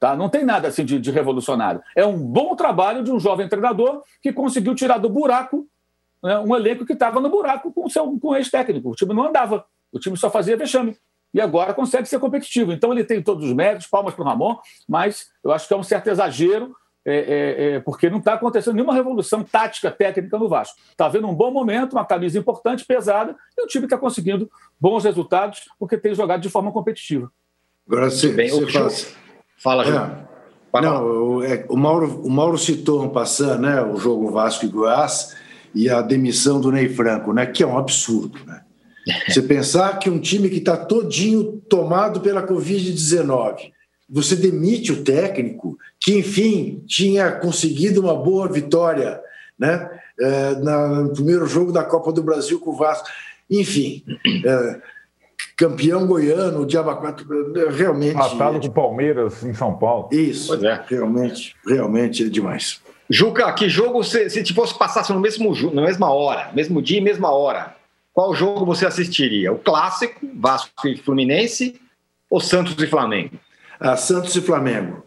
Tá? Não tem nada assim de, de revolucionário. É um bom trabalho de um jovem treinador que conseguiu tirar do buraco né, um elenco que estava no buraco com o seu com ex-técnico. O time não andava, o time só fazia vexame. E agora consegue ser competitivo. Então ele tem todos os méritos, palmas para o Ramon, mas eu acho que é um certo exagero é, é, é, porque não está acontecendo nenhuma revolução tática, técnica no Vasco. Está havendo um bom momento, uma camisa importante, pesada, e o time está conseguindo bons resultados porque tem jogado de forma competitiva. Agora, se, bem, se faz... Fala, João. Não, o, é, o, Mauro, o Mauro citou um passando, né, o jogo Vasco e Goiás e a demissão do Ney Franco, né, que é um absurdo, né? Você pensar que um time que está todinho tomado pela Covid-19, você demite o técnico, que enfim tinha conseguido uma boa vitória né, é, no primeiro jogo da Copa do Brasil com o Vasco. Enfim, é, campeão goiano, o Diaba 4, realmente. Matado com o Palmeiras em São Paulo. Isso, é. realmente, realmente é demais. Juca, que jogo, se, se fosse passasse no mesmo, na mesma hora, mesmo dia e mesma hora, qual jogo você assistiria? O clássico, Vasco e Fluminense, ou Santos e Flamengo? Ah, Santos e Flamengo.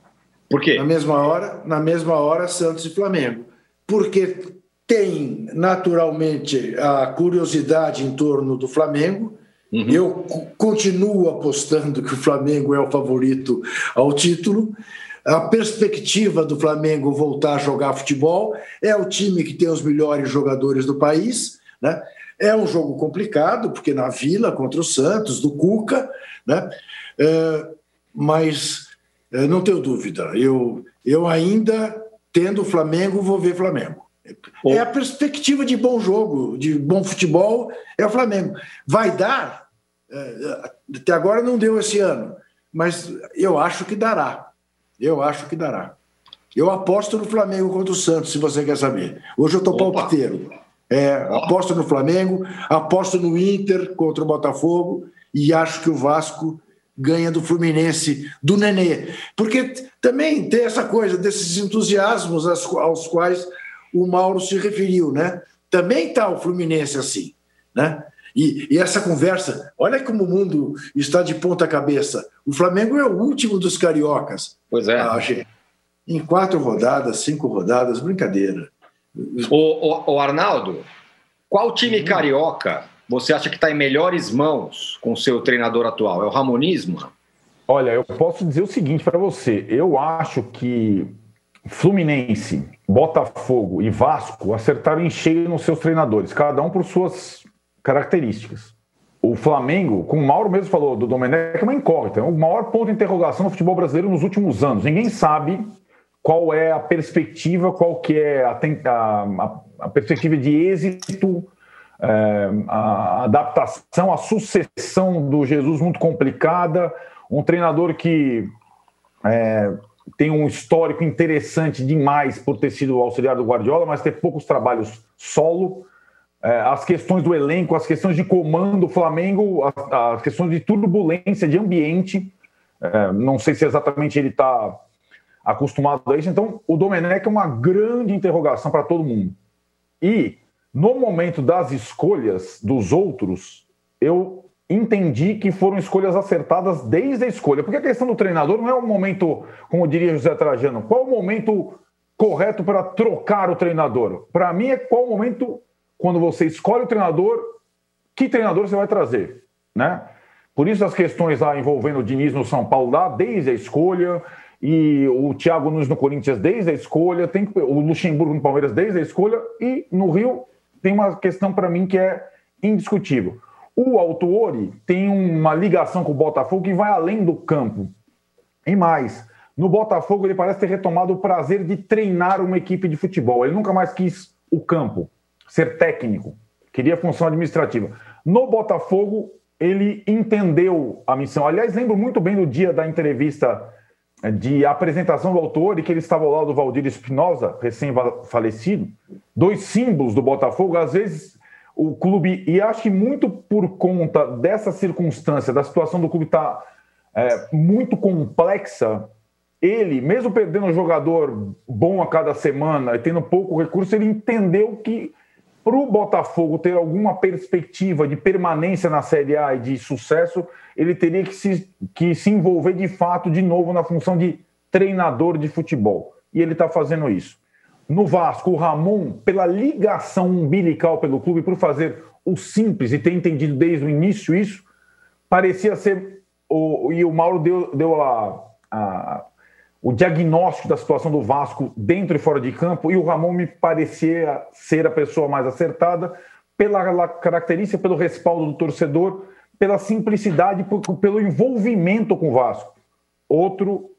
Por quê? Na mesma hora, na mesma hora, Santos e Flamengo. Porque tem naturalmente a curiosidade em torno do Flamengo, Uhum. Eu continuo apostando que o Flamengo é o favorito ao título. A perspectiva do Flamengo voltar a jogar futebol é o time que tem os melhores jogadores do país. Né? É um jogo complicado, porque na Vila, contra o Santos, do Cuca, né? É, mas é, não tenho dúvida, eu, eu ainda, tendo o Flamengo, vou ver Flamengo. É a perspectiva de bom jogo, de bom futebol, é o Flamengo. Vai dar? É, até agora não deu esse ano, mas eu acho que dará. Eu acho que dará. Eu aposto no Flamengo contra o Santos, se você quer saber. Hoje eu estou palpiteiro. É, aposto no Flamengo, aposto no Inter contra o Botafogo e acho que o Vasco ganha do Fluminense, do Nenê. Porque também tem essa coisa desses entusiasmos aos quais o Mauro se referiu, né? Também está o Fluminense assim, né? E, e, essa conversa, olha como o mundo está de ponta cabeça. O Flamengo é o último dos cariocas. Pois é. Ah, em quatro rodadas, cinco rodadas, brincadeira. O, o, o Arnaldo, qual time hum. carioca você acha que está em melhores mãos com o seu treinador atual? É o Ramonismo? Olha, eu posso dizer o seguinte para você. Eu acho que Fluminense, Botafogo e Vasco acertaram em cheio nos seus treinadores, cada um por suas características. O Flamengo, como o Mauro mesmo falou, do Domenech, é uma incógnita, é o maior ponto de interrogação no futebol brasileiro nos últimos anos. Ninguém sabe qual é a perspectiva, qual que é a, a, a perspectiva de êxito, é, a adaptação, a sucessão do Jesus muito complicada, um treinador que é, tem um histórico interessante demais por ter sido auxiliar do Guardiola, mas ter poucos trabalhos solo. É, as questões do elenco, as questões de comando, o Flamengo, as, as questões de turbulência, de ambiente. Não sei se exatamente ele está acostumado a isso. Então, o Domenech é uma grande interrogação para todo mundo. E, no momento das escolhas dos outros, eu entendi que foram escolhas acertadas desde a escolha. Porque a questão do treinador não é o momento, como diria José Trajano, qual o momento correto para trocar o treinador? Para mim, é qual o momento, quando você escolhe o treinador, que treinador você vai trazer, né? Por isso as questões lá envolvendo o Diniz no São Paulo lá, desde a escolha, e o Thiago Nunes no Corinthians desde a escolha, tem o Luxemburgo no Palmeiras desde a escolha, e no Rio tem uma questão para mim que é indiscutível. O Autuori tem uma ligação com o Botafogo que vai além do campo. E mais, no Botafogo ele parece ter retomado o prazer de treinar uma equipe de futebol. Ele nunca mais quis o campo, ser técnico, queria função administrativa. No Botafogo ele entendeu a missão. Aliás, lembro muito bem do dia da entrevista de apresentação do autor e que ele estava ao lado do Valdir Espinosa, recém-falecido, dois símbolos do Botafogo, às vezes o clube, e acho que muito por conta dessa circunstância, da situação do clube estar tá, é, muito complexa, ele, mesmo perdendo um jogador bom a cada semana e tendo pouco recurso, ele entendeu que para o Botafogo ter alguma perspectiva de permanência na Série A e de sucesso, ele teria que se, que se envolver de fato de novo na função de treinador de futebol. E ele está fazendo isso no Vasco, o Ramon, pela ligação umbilical pelo clube, por fazer o simples e ter entendido desde o início isso, parecia ser. O, e o Mauro deu, deu a, a, o diagnóstico da situação do Vasco dentro e fora de campo, e o Ramon me parecia ser a pessoa mais acertada pela característica, pelo respaldo do torcedor, pela simplicidade, pelo envolvimento com o Vasco. Outro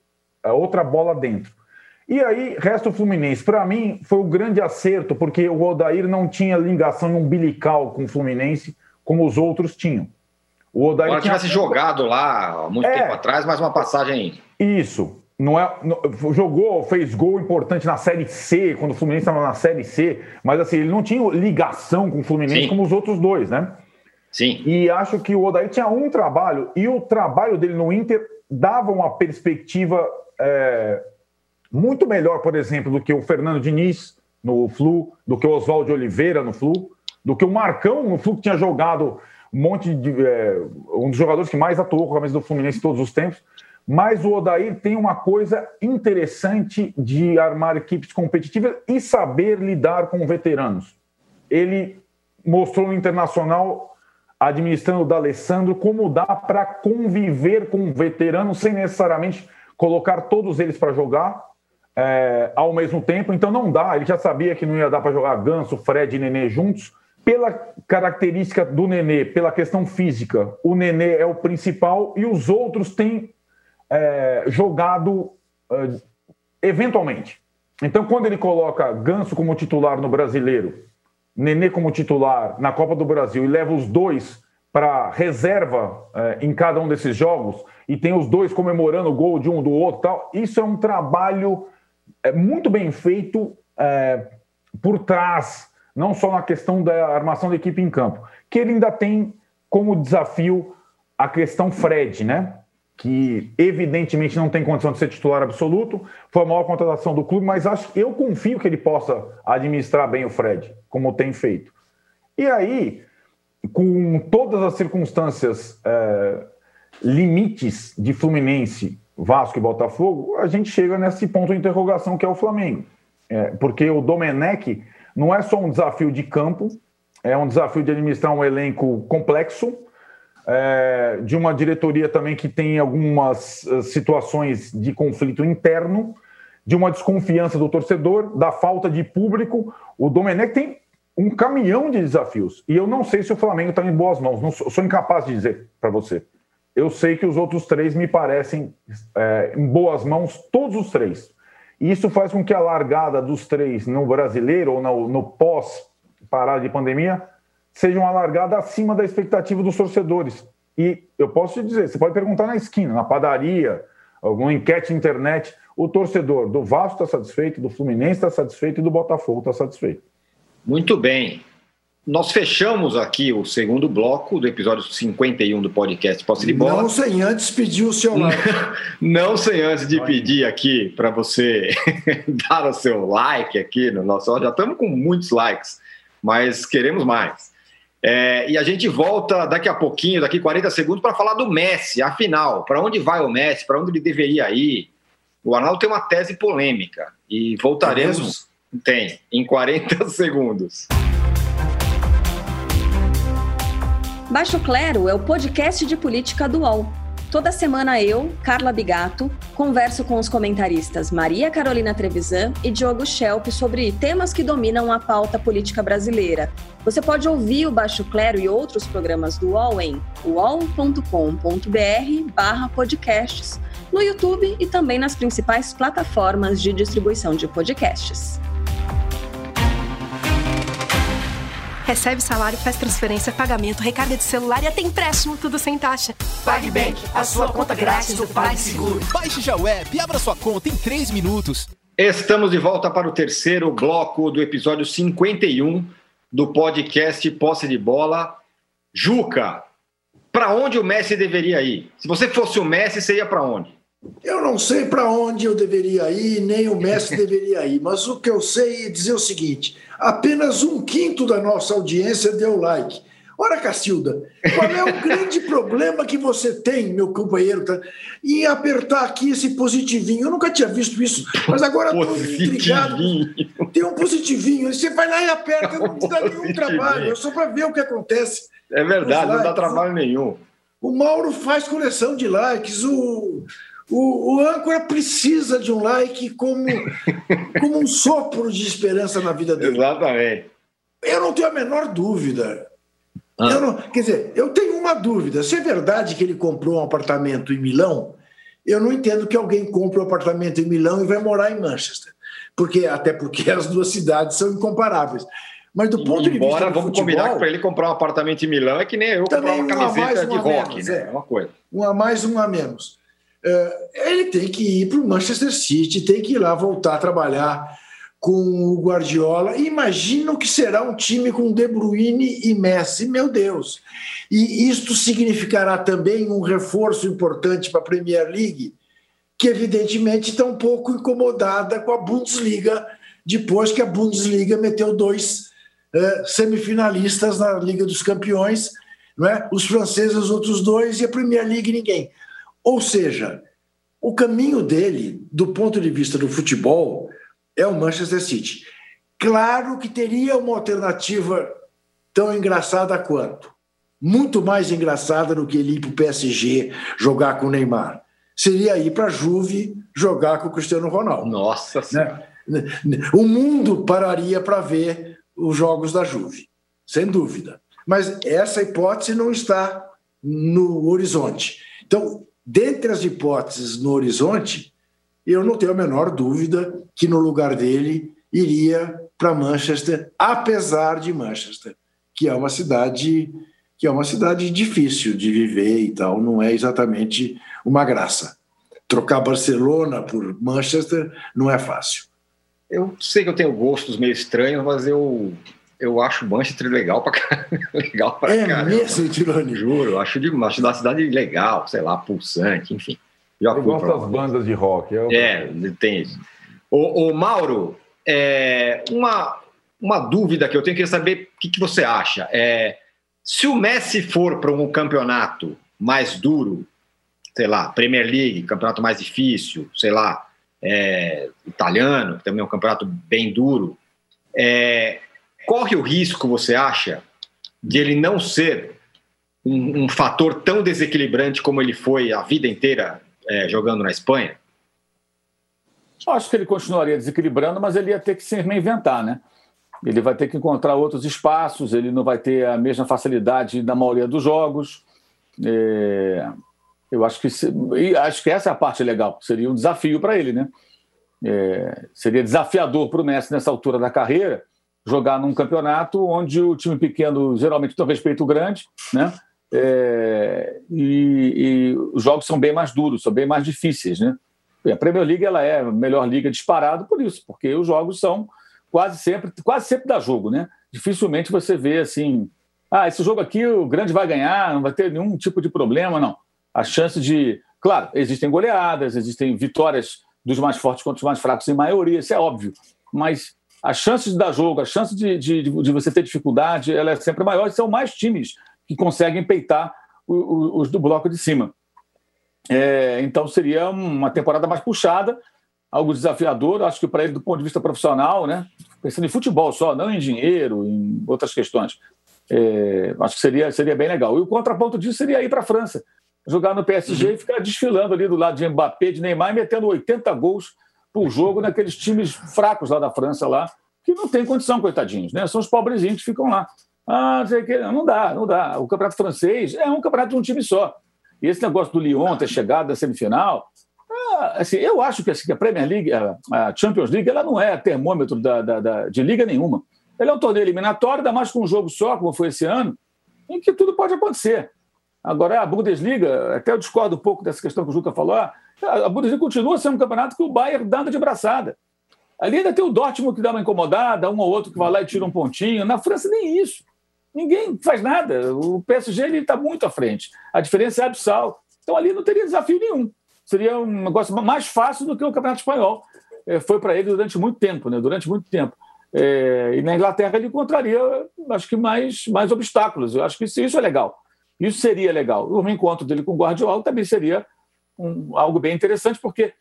é outra bola dentro. E aí, resta o Fluminense. Para mim, foi um grande acerto, porque o Odair não tinha ligação umbilical com o Fluminense, como os outros tinham. O Odair Agora tinha... tivesse jogado lá há muito é, tempo atrás, mais uma passagem. Isso. Não é, não, jogou, fez gol importante na Série C, quando o Fluminense estava na Série C, mas assim, ele não tinha ligação com o Fluminense Sim. como os outros dois, né? Sim. E acho que o Odair tinha um trabalho, e o trabalho dele no Inter dava uma perspectiva é, muito melhor, por exemplo, do que o Fernando Diniz no Flu, do que o Oswaldo Oliveira no Flu, do que o Marcão no Flu, que tinha jogado um monte de. É, um dos jogadores que mais atuou com a camisa do Fluminense em todos os tempos. Mas o Odair tem uma coisa interessante de armar equipes competitivas e saber lidar com veteranos. Ele mostrou no Internacional, administrando o D'Alessandro, como dá para conviver com veteranos sem necessariamente colocar todos eles para jogar é, ao mesmo tempo. Então não dá, ele já sabia que não ia dar para jogar Ganso, Fred e Nenê juntos. Pela característica do Nenê, pela questão física, o Nenê é o principal e os outros têm é, jogado é, eventualmente. Então, quando ele coloca Ganso como titular no brasileiro, Nenê como titular na Copa do Brasil e leva os dois para reserva é, em cada um desses jogos e tem os dois comemorando o gol de um do outro, tal, isso é um trabalho é, muito bem feito é, por trás, não só na questão da armação da equipe em campo, que ele ainda tem como desafio a questão Fred, né? Que evidentemente não tem condição de ser titular absoluto, foi a maior contratação do clube, mas acho, eu confio que ele possa administrar bem o Fred, como tem feito. E aí, com todas as circunstâncias é, limites de Fluminense, Vasco e Botafogo, a gente chega nesse ponto de interrogação que é o Flamengo. É, porque o Domenech não é só um desafio de campo, é um desafio de administrar um elenco complexo, é, de uma diretoria também que tem algumas eh, situações de conflito interno, de uma desconfiança do torcedor, da falta de público. O Domenech tem um caminhão de desafios. E eu não sei se o Flamengo está em boas mãos. Não sou, sou incapaz de dizer para você. Eu sei que os outros três me parecem é, em boas mãos, todos os três. E isso faz com que a largada dos três no brasileiro ou no, no pós-parada de pandemia seja uma largada acima da expectativa dos torcedores. E eu posso te dizer, você pode perguntar na esquina, na padaria, alguma enquete na internet, o torcedor do Vasco está satisfeito, do Fluminense está satisfeito e do Botafogo está satisfeito. Muito bem. Nós fechamos aqui o segundo bloco do episódio 51 do podcast Posse de Bola. Não sem antes pedir o seu like. Não sem antes de pedir aqui para você dar o seu like aqui no nosso. Já estamos com muitos likes, mas queremos mais. É, e a gente volta daqui a pouquinho, daqui 40 segundos, para falar do Messi, afinal, para onde vai o Messi, para onde ele deveria ir. O Arnaldo tem uma tese polêmica e voltaremos. tem, em 40 segundos. Baixo Clero é o podcast de política do UOL. Toda semana eu, Carla Bigato, converso com os comentaristas Maria Carolina Trevisan e Diogo Schelp sobre temas que dominam a pauta política brasileira. Você pode ouvir o Baixo Clero e outros programas do UOL em uol.com.br podcasts, no YouTube e também nas principais plataformas de distribuição de podcasts. Recebe salário, faz transferência, pagamento, recarga de celular e até empréstimo, tudo sem taxa. PagBank, a sua conta grátis do PagSeguro. Baixe já o app e abra sua conta em 3 minutos. Estamos de volta para o terceiro bloco do episódio 51 do podcast Posse de Bola. Juca, para onde o Messi deveria ir? Se você fosse o Messi, você ia para onde? Eu não sei para onde eu deveria ir, nem o Messi deveria ir, mas o que eu sei é dizer o seguinte: apenas um quinto da nossa audiência deu like. Ora, Cacilda, qual é o grande problema que você tem, meu companheiro, tá, em apertar aqui esse positivinho? Eu nunca tinha visto isso, mas agora estou intrigado. Tem um positivinho, você vai lá e aperta, não te dá nenhum trabalho, é só para ver o que acontece. É verdade, não dá trabalho nenhum. O Mauro faz coleção de likes, o, o, o âncora precisa de um like como, como um sopro de esperança na vida dele. Exatamente. Eu não tenho a menor dúvida. Ah. Não, quer dizer, eu tenho uma dúvida. Se é verdade que ele comprou um apartamento em Milão eu não entendo que alguém compre um apartamento em Milão e vai morar em Manchester. Porque, até porque as duas cidades são incomparáveis. Mas do ponto Embora, de vista. vamos futebol, combinar que para ele comprar um apartamento em Milão é que nem eu comprar uma camiseta mais, de rock, menos, né? É uma coisa. Um a mais, um a menos. Uh, ele tem que ir para o Manchester City, tem que ir lá voltar a trabalhar com o Guardiola. Imagina o que será um time com De Bruyne e Messi, meu Deus. E isto significará também um reforço importante para a Premier League, que evidentemente está um pouco incomodada com a Bundesliga, depois que a Bundesliga meteu dois é, semifinalistas na Liga dos Campeões, não é? os franceses, os outros dois, e a Premier League ninguém. Ou seja, o caminho dele, do ponto de vista do futebol, é o Manchester City. Claro que teria uma alternativa tão engraçada quanto. Muito mais engraçada do que ele ir para o PSG jogar com o Neymar. Seria ir para a Juve jogar com o Cristiano Ronaldo. Nossa né? O mundo pararia para ver os jogos da Juve, sem dúvida. Mas essa hipótese não está no horizonte. Então, dentre as hipóteses no horizonte, eu não tenho a menor dúvida que no lugar dele iria para Manchester, apesar de Manchester, que é uma cidade que é uma cidade difícil de viver e tal, não é exatamente uma graça. Trocar Barcelona por Manchester não é fácil. Eu sei que eu tenho gostos meio estranhos, mas eu eu acho Manchester legal pra legal pra é caramba. mesmo, Tironi? Juro, acho, de, acho da cidade legal, sei lá, pulsante, enfim. Já eu gosto das bandas de rock. Eu... É, tem isso. Ô, ô Mauro, é, uma, uma dúvida que eu tenho que saber o que, que você acha. É, se o Messi for para um campeonato mais duro, sei lá, Premier League, campeonato mais difícil, sei lá, é, italiano, que também é um campeonato bem duro, é, corre o risco, você acha, de ele não ser um, um fator tão desequilibrante como ele foi a vida inteira é, jogando na Espanha? Acho que ele continuaria desequilibrando, mas ele ia ter que se reinventar, né? Ele vai ter que encontrar outros espaços, ele não vai ter a mesma facilidade na maioria dos jogos. É... Eu acho que e acho que essa é a parte legal. Seria um desafio para ele, né? É... Seria desafiador para o Messi nessa altura da carreira jogar num campeonato onde o time pequeno geralmente tem um respeito grande, né? É, e, e, os jogos são bem mais duros, são bem mais difíceis, né? A Premier League ela é a melhor liga disparado por isso, porque os jogos são quase sempre, quase sempre dá jogo, né? Dificilmente você vê assim, ah, esse jogo aqui o grande vai ganhar, não vai ter nenhum tipo de problema, não. A chance de, claro, existem goleadas, existem vitórias dos mais fortes contra os mais fracos em maioria, isso é óbvio, mas as chances de dar jogo, a chance de, de, de você ter dificuldade, ela é sempre maior e são mais times que conseguem peitar os do bloco de cima. É, então seria uma temporada mais puxada, algo desafiador, acho que para ele do ponto de vista profissional, né? Pensando em futebol só, não em dinheiro, em outras questões. É, acho que seria, seria bem legal. E o contraponto disso seria ir para a França, jogar no PSG uhum. e ficar desfilando ali do lado de Mbappé, de Neymar, e metendo 80 gols por jogo naqueles times fracos lá da França, lá, que não tem condição, coitadinhos, né? São os pobrezinhos que ficam lá. Ah, sei que não dá, não dá. O campeonato francês é um campeonato de um time só. E esse negócio do Lyon ter chegado na semifinal, ah, assim, eu acho que, assim, que a Premier League, a Champions League, ela não é termômetro da, da, da, de liga nenhuma. Ela é um torneio eliminatório, ainda mais com um jogo só, como foi esse ano, em que tudo pode acontecer. Agora, a Bundesliga, até eu discordo um pouco dessa questão que o Juca falou, ah, a Bundesliga continua sendo um campeonato que o Bayern dá de braçada. Ali ainda tem o Dortmund que dá uma incomodada, um ou outro que vai lá e tira um pontinho. Na França, nem isso. Ninguém faz nada. O PSG está muito à frente. A diferença é abissal. Então ali não teria desafio nenhum. Seria um negócio mais fácil do que o Campeonato Espanhol. É, foi para ele durante muito tempo, né? Durante muito tempo. É, e na Inglaterra ele encontraria, acho que mais, mais obstáculos. Eu acho que isso, isso é legal. Isso seria legal. O reencontro dele com o Guardiola também seria um, algo bem interessante, porque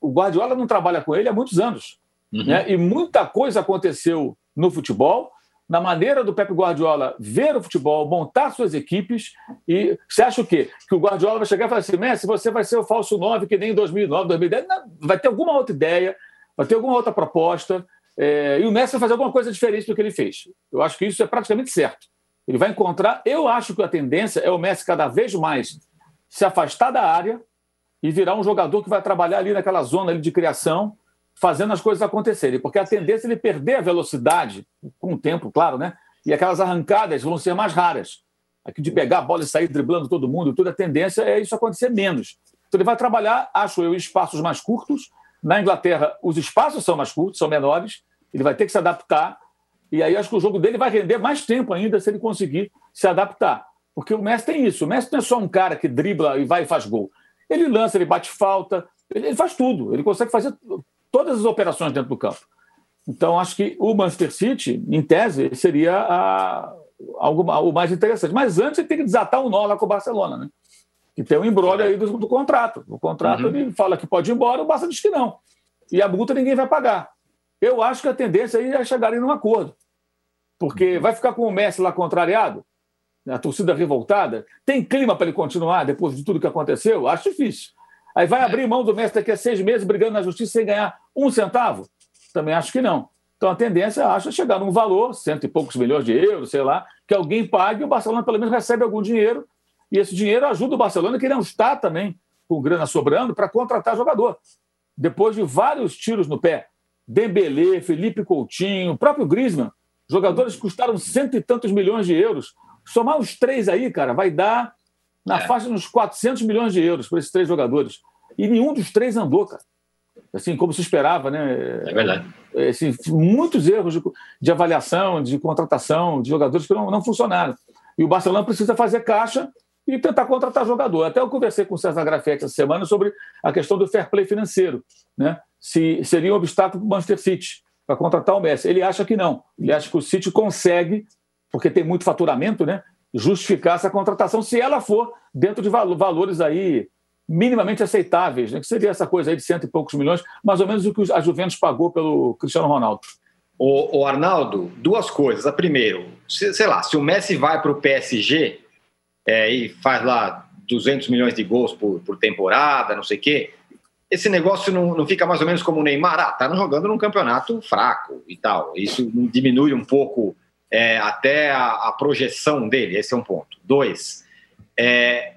o Guardiola não trabalha com ele há muitos anos. Uhum. Né? E muita coisa aconteceu no futebol, na maneira do Pep Guardiola ver o futebol, montar suas equipes. E você acha o quê? Que o Guardiola vai chegar e falar assim: Messi, você vai ser o falso 9 que nem em 2009, 2010. Não, vai ter alguma outra ideia, vai ter alguma outra proposta. É, e o Messi vai fazer alguma coisa diferente do que ele fez. Eu acho que isso é praticamente certo. Ele vai encontrar. Eu acho que a tendência é o Messi cada vez mais se afastar da área e virar um jogador que vai trabalhar ali naquela zona ali de criação, fazendo as coisas acontecerem. Porque a tendência é ele perder a velocidade, com o tempo, claro, né? E aquelas arrancadas vão ser mais raras. Aqui de pegar a bola e sair driblando todo mundo, toda a tendência é isso acontecer menos. Então ele vai trabalhar, acho eu, espaços mais curtos. Na Inglaterra, os espaços são mais curtos, são menores. Ele vai ter que se adaptar. E aí acho que o jogo dele vai render mais tempo ainda se ele conseguir se adaptar. Porque o Messi tem isso. O Messi não é só um cara que dribla e vai e faz gol. Ele lança, ele bate falta, ele, ele faz tudo. Ele consegue fazer todas as operações dentro do campo. Então, acho que o Manchester City, em tese, seria a, algo, o mais interessante. Mas antes ele tem que desatar um nó lá com o Barcelona, né? Que tem um embrólio aí do, do contrato. O contrato uhum. ele fala que pode ir embora, o Barça diz que não. E a multa ninguém vai pagar. Eu acho que a tendência aí é chegarem num acordo. Porque uhum. vai ficar com o Messi lá contrariado, a torcida revoltada. Tem clima para ele continuar depois de tudo que aconteceu? Acho difícil. Aí vai abrir mão do Messi daqui a seis meses brigando na justiça sem ganhar um centavo? Também acho que não. Então a tendência, acho, é chegar num valor, cento e poucos milhões de euros, sei lá, que alguém pague e o Barcelona pelo menos recebe algum dinheiro. E esse dinheiro ajuda o Barcelona, que não está também com grana sobrando, para contratar jogador. Depois de vários tiros no pé, Dembélé, Felipe Coutinho, o próprio Griezmann, jogadores que custaram cento e tantos milhões de euros. Somar os três aí, cara, vai dar na é. faixa dos 400 milhões de euros para esses três jogadores. E nenhum dos três andou, cara. Assim, como se esperava, né? É verdade. Assim, muitos erros de, de, avaliação, de contratação de jogadores que não, não funcionaram. E o Barcelona precisa fazer caixa e tentar contratar jogador. Até eu conversei com o César Grafetti essa semana sobre a questão do fair play financeiro, né? Se seria um obstáculo para o Manchester City para contratar o Messi. Ele acha que não. Ele acha que o City consegue, porque tem muito faturamento, né? Justificar essa contratação se ela for dentro de valores aí minimamente aceitáveis, né? que seria essa coisa aí de cento e poucos milhões, mais ou menos o que a Juventus pagou pelo Cristiano Ronaldo. O, o Arnaldo, duas coisas. A primeiro, se, sei lá, se o Messi vai para o PSG é, e faz lá 200 milhões de gols por, por temporada, não sei o quê, esse negócio não, não fica mais ou menos como o Neymar? Ah, tá jogando num campeonato fraco e tal. Isso diminui um pouco é, até a, a, projeção dele, esse é um ponto. Dois, é,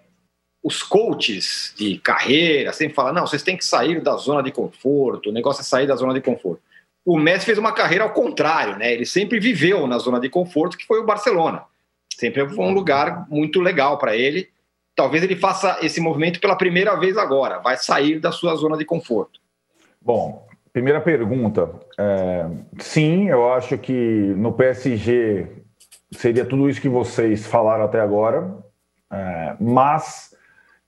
os coaches de carreira sempre falam: não, vocês têm que sair da zona de conforto, o negócio é sair da zona de conforto. O Messi fez uma carreira ao contrário, né? Ele sempre viveu na zona de conforto, que foi o Barcelona. Sempre foi um lugar muito legal para ele. Talvez ele faça esse movimento pela primeira vez agora, vai sair da sua zona de conforto. Bom, primeira pergunta. É, sim, eu acho que no PSG seria tudo isso que vocês falaram até agora, é, mas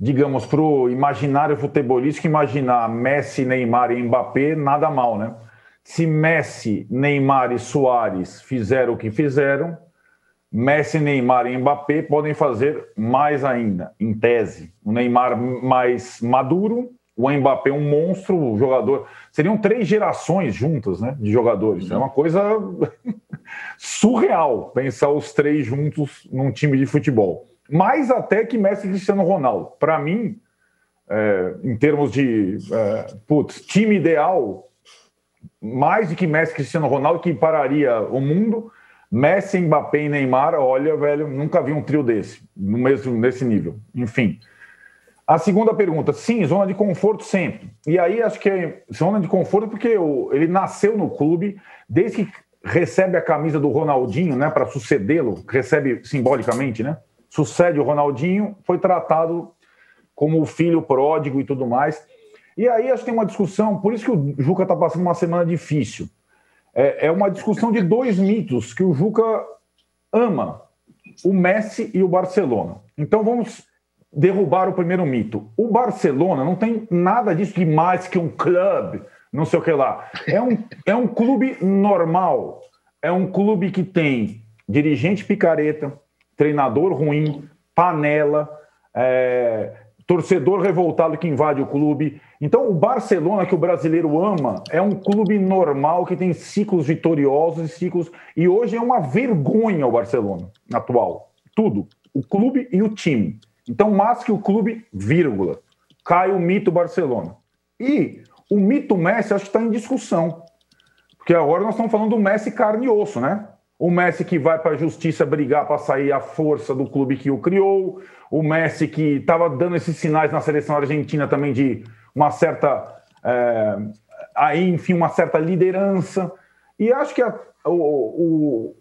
digamos, para o imaginário futebolístico, imaginar Messi, Neymar e Mbappé, nada mal, né? Se Messi, Neymar e Soares fizeram o que fizeram, Messi, Neymar e Mbappé podem fazer mais ainda, em tese. O Neymar mais maduro, o Mbappé um monstro, jogador. Seriam três gerações juntas, né, de jogadores. É uma coisa surreal pensar os três juntos num time de futebol mais até que Messi e Cristiano Ronaldo. Para mim, é, em termos de é, putz, time ideal, mais do que Messi e Cristiano Ronaldo, que pararia o mundo. Messi, Mbappé e Neymar, olha, velho, nunca vi um trio desse, no mesmo, nesse nível. Enfim. A segunda pergunta, sim, zona de conforto sempre. E aí acho que é zona de conforto porque ele nasceu no clube, desde que recebe a camisa do Ronaldinho, né, para sucedê-lo, recebe simbolicamente, né? sucede o Ronaldinho, foi tratado como o filho pródigo e tudo mais. E aí acho que tem uma discussão, por isso que o Juca está passando uma semana difícil. É, é uma discussão de dois mitos que o Juca ama: o Messi e o Barcelona. Então vamos derrubar o primeiro mito. O Barcelona não tem nada disso de mais que um clube, não sei o que lá. É um, é um clube normal. É um clube que tem dirigente picareta, treinador ruim, panela, é, torcedor revoltado que invade o clube. Então, o Barcelona, que o brasileiro ama, é um clube normal que tem ciclos vitoriosos e ciclos. E hoje é uma vergonha o Barcelona atual. Tudo. O clube e o time. Então, mais que o clube, vírgula. Cai o mito Barcelona. E o mito Messi, acho que está em discussão. Porque agora nós estamos falando do Messi carne e osso, né? O Messi que vai para a justiça brigar para sair a força do clube que o criou. o Messi, que estava dando esses sinais na seleção argentina também de uma certa. É, aí, enfim, uma certa liderança. E acho que a, o,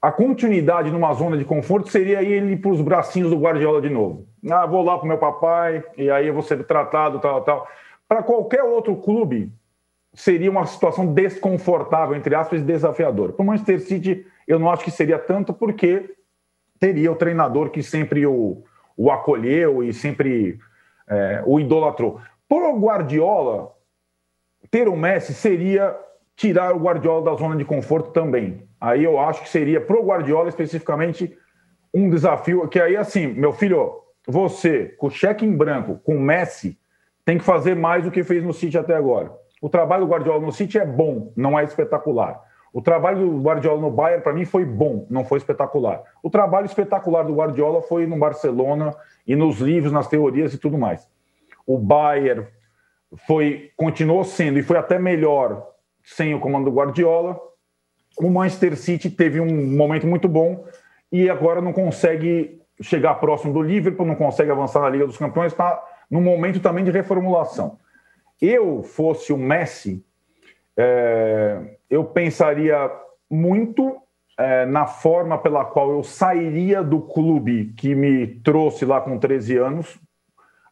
a continuidade numa zona de conforto seria ele para os bracinhos do Guardiola de novo. Ah, vou lá para meu papai, e aí eu vou ser tratado, tal, tal. Para qualquer outro clube, seria uma situação desconfortável, entre aspas, desafiadora. Para o Manchester City, eu não acho que seria tanto, porque teria o treinador que sempre o, o acolheu e sempre é, o idolatrou. Por Guardiola, ter o Messi seria tirar o Guardiola da zona de conforto também. Aí eu acho que seria, pro Guardiola especificamente, um desafio que aí, assim, meu filho, você, com cheque em branco, com o Messi, tem que fazer mais do que fez no City até agora. O trabalho do Guardiola no City é bom, não é espetacular. O trabalho do Guardiola no Bayern, para mim, foi bom, não foi espetacular. O trabalho espetacular do Guardiola foi no Barcelona e nos livros, nas teorias e tudo mais. O Bayern foi, continuou sendo e foi até melhor sem o comando do Guardiola. O Manchester City teve um momento muito bom e agora não consegue chegar próximo do Liverpool, não consegue avançar na Liga dos Campeões, está num momento também de reformulação. Eu fosse o Messi, é, eu pensaria muito é, na forma pela qual eu sairia do clube que me trouxe lá com 13 anos.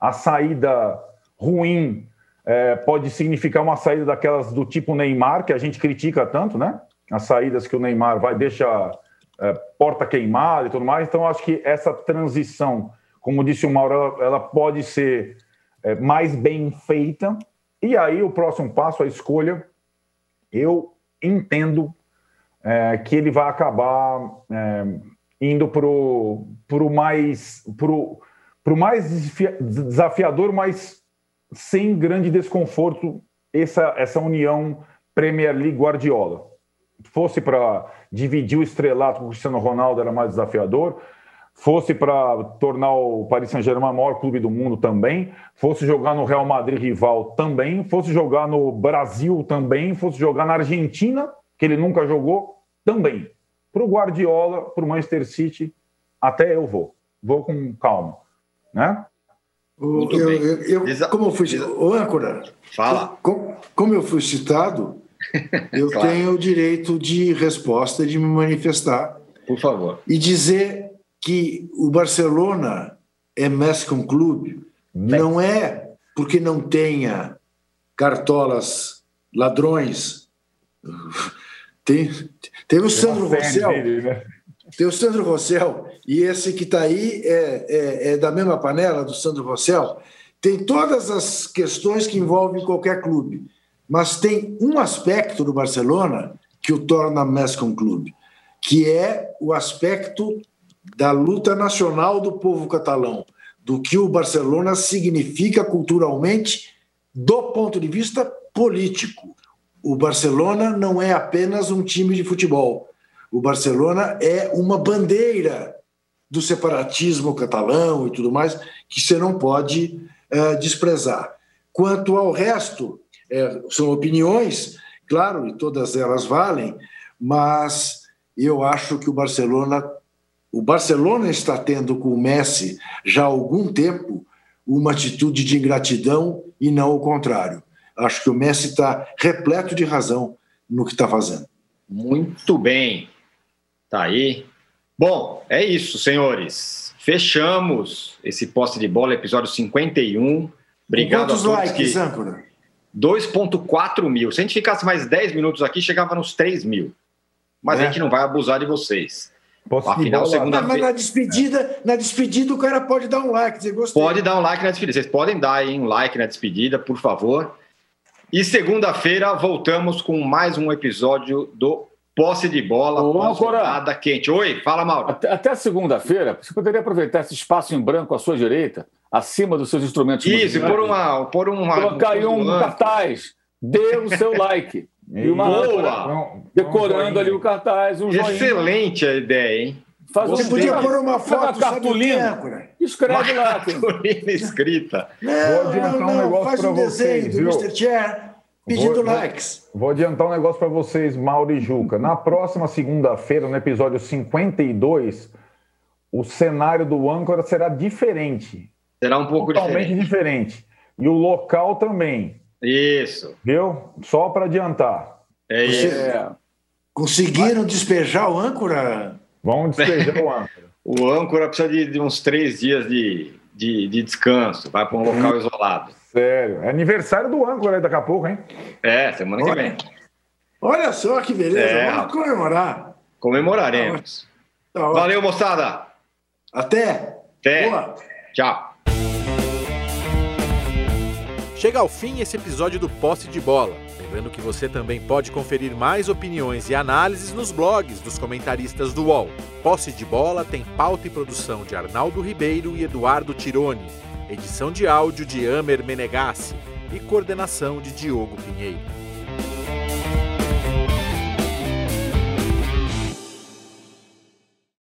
A saída ruim é, pode significar uma saída daquelas do tipo Neymar, que a gente critica tanto, né? As saídas que o Neymar vai, deixa é, porta queimada e tudo mais. Então, acho que essa transição, como disse o Mauro, ela, ela pode ser é, mais bem feita. E aí, o próximo passo, a escolha, eu entendo é, que ele vai acabar é, indo para o mais, pro, pro mais desafiador, mas sem grande desconforto, essa, essa união Premier League Guardiola. Fosse para dividir o estrelato com o Cristiano Ronaldo, era mais desafiador fosse para tornar o Paris Saint-Germain o maior clube do mundo também, fosse jogar no Real Madrid rival também, fosse jogar no Brasil também, fosse jogar na Argentina, que ele nunca jogou, também. Para o Guardiola, para o Manchester City, até eu vou. Vou com calma. Né? Eu, eu, eu, como eu fui o âncora, fala. Como, como eu fui citado, eu claro. tenho o direito de resposta de me manifestar. Por favor. E dizer que o Barcelona é Mescom Clube não é porque não tenha cartolas ladrões. Tem, tem o Sandro Rossel. Né? Tem o Sandro Rossel, e esse que está aí é, é, é, da mesma panela do Sandro Rossel. Tem todas as questões que envolvem qualquer clube, mas tem um aspecto do Barcelona que o torna Mescom Clube, que é o aspecto da luta nacional do povo catalão, do que o Barcelona significa culturalmente do ponto de vista político. O Barcelona não é apenas um time de futebol. O Barcelona é uma bandeira do separatismo catalão e tudo mais que você não pode uh, desprezar. Quanto ao resto, é, são opiniões, claro, e todas elas valem, mas eu acho que o Barcelona o Barcelona está tendo com o Messi já há algum tempo uma atitude de ingratidão e não o contrário. Acho que o Messi está repleto de razão no que está fazendo. Muito bem. Tá aí. Bom, é isso, senhores. Fechamos esse poste de bola, episódio 51. Obrigado quantos a todos likes, que... âncora? 2.4 mil. Se a gente ficasse mais 10 minutos aqui, chegava nos 3 mil. Mas é. a gente não vai abusar de vocês. Posso Afinal, segunda mas na despedida, na despedida o cara pode dar um like. Pode dar um like na despedida. Vocês podem dar aí um like na despedida, por favor. E segunda-feira voltamos com mais um episódio do Posse de Bola, rodada quente. Oi, fala, Mauro. Até, até segunda-feira, você poderia aproveitar esse espaço em branco à sua direita, acima dos seus instrumentos Isso, por uma, por uma... Colocar aí um cartaz. Dê o seu like. E uma Boa! decorando ali o cartaz. Um Excelente joinha. a ideia, hein? Faz Você um podia pôr uma foto, uma cartolina. Escreve uma lá. Cartolina escrita. Não, vou adiantar não, um negócio faz um vocês, desenho do Mr. Chair pedindo vou, likes. Vou adiantar um negócio para vocês, Mauro e Juca. Na próxima segunda-feira, no episódio 52, o cenário do âncora será diferente. Será um pouco Totalmente diferente. diferente. E o local também. Isso. Viu? Só para adiantar. É isso. É... Conseguiram Mas... despejar o âncora? Vamos despejar o âncora. o âncora precisa de, de uns três dias de, de, de descanso. Vai para um local hum. isolado. Sério. É aniversário do âncora aí daqui a pouco, hein? É, semana Olha. que vem. Olha só que beleza. É, Vamos comemorar. Comemoraremos. Tá Valeu, moçada. Até. Até. Boa. Tchau. Chega ao fim esse episódio do Posse de Bola. Lembrando que você também pode conferir mais opiniões e análises nos blogs dos comentaristas do UOL. Posse de Bola tem pauta e produção de Arnaldo Ribeiro e Eduardo Tironi, edição de áudio de Amer Menegassi e coordenação de Diogo Pinheiro.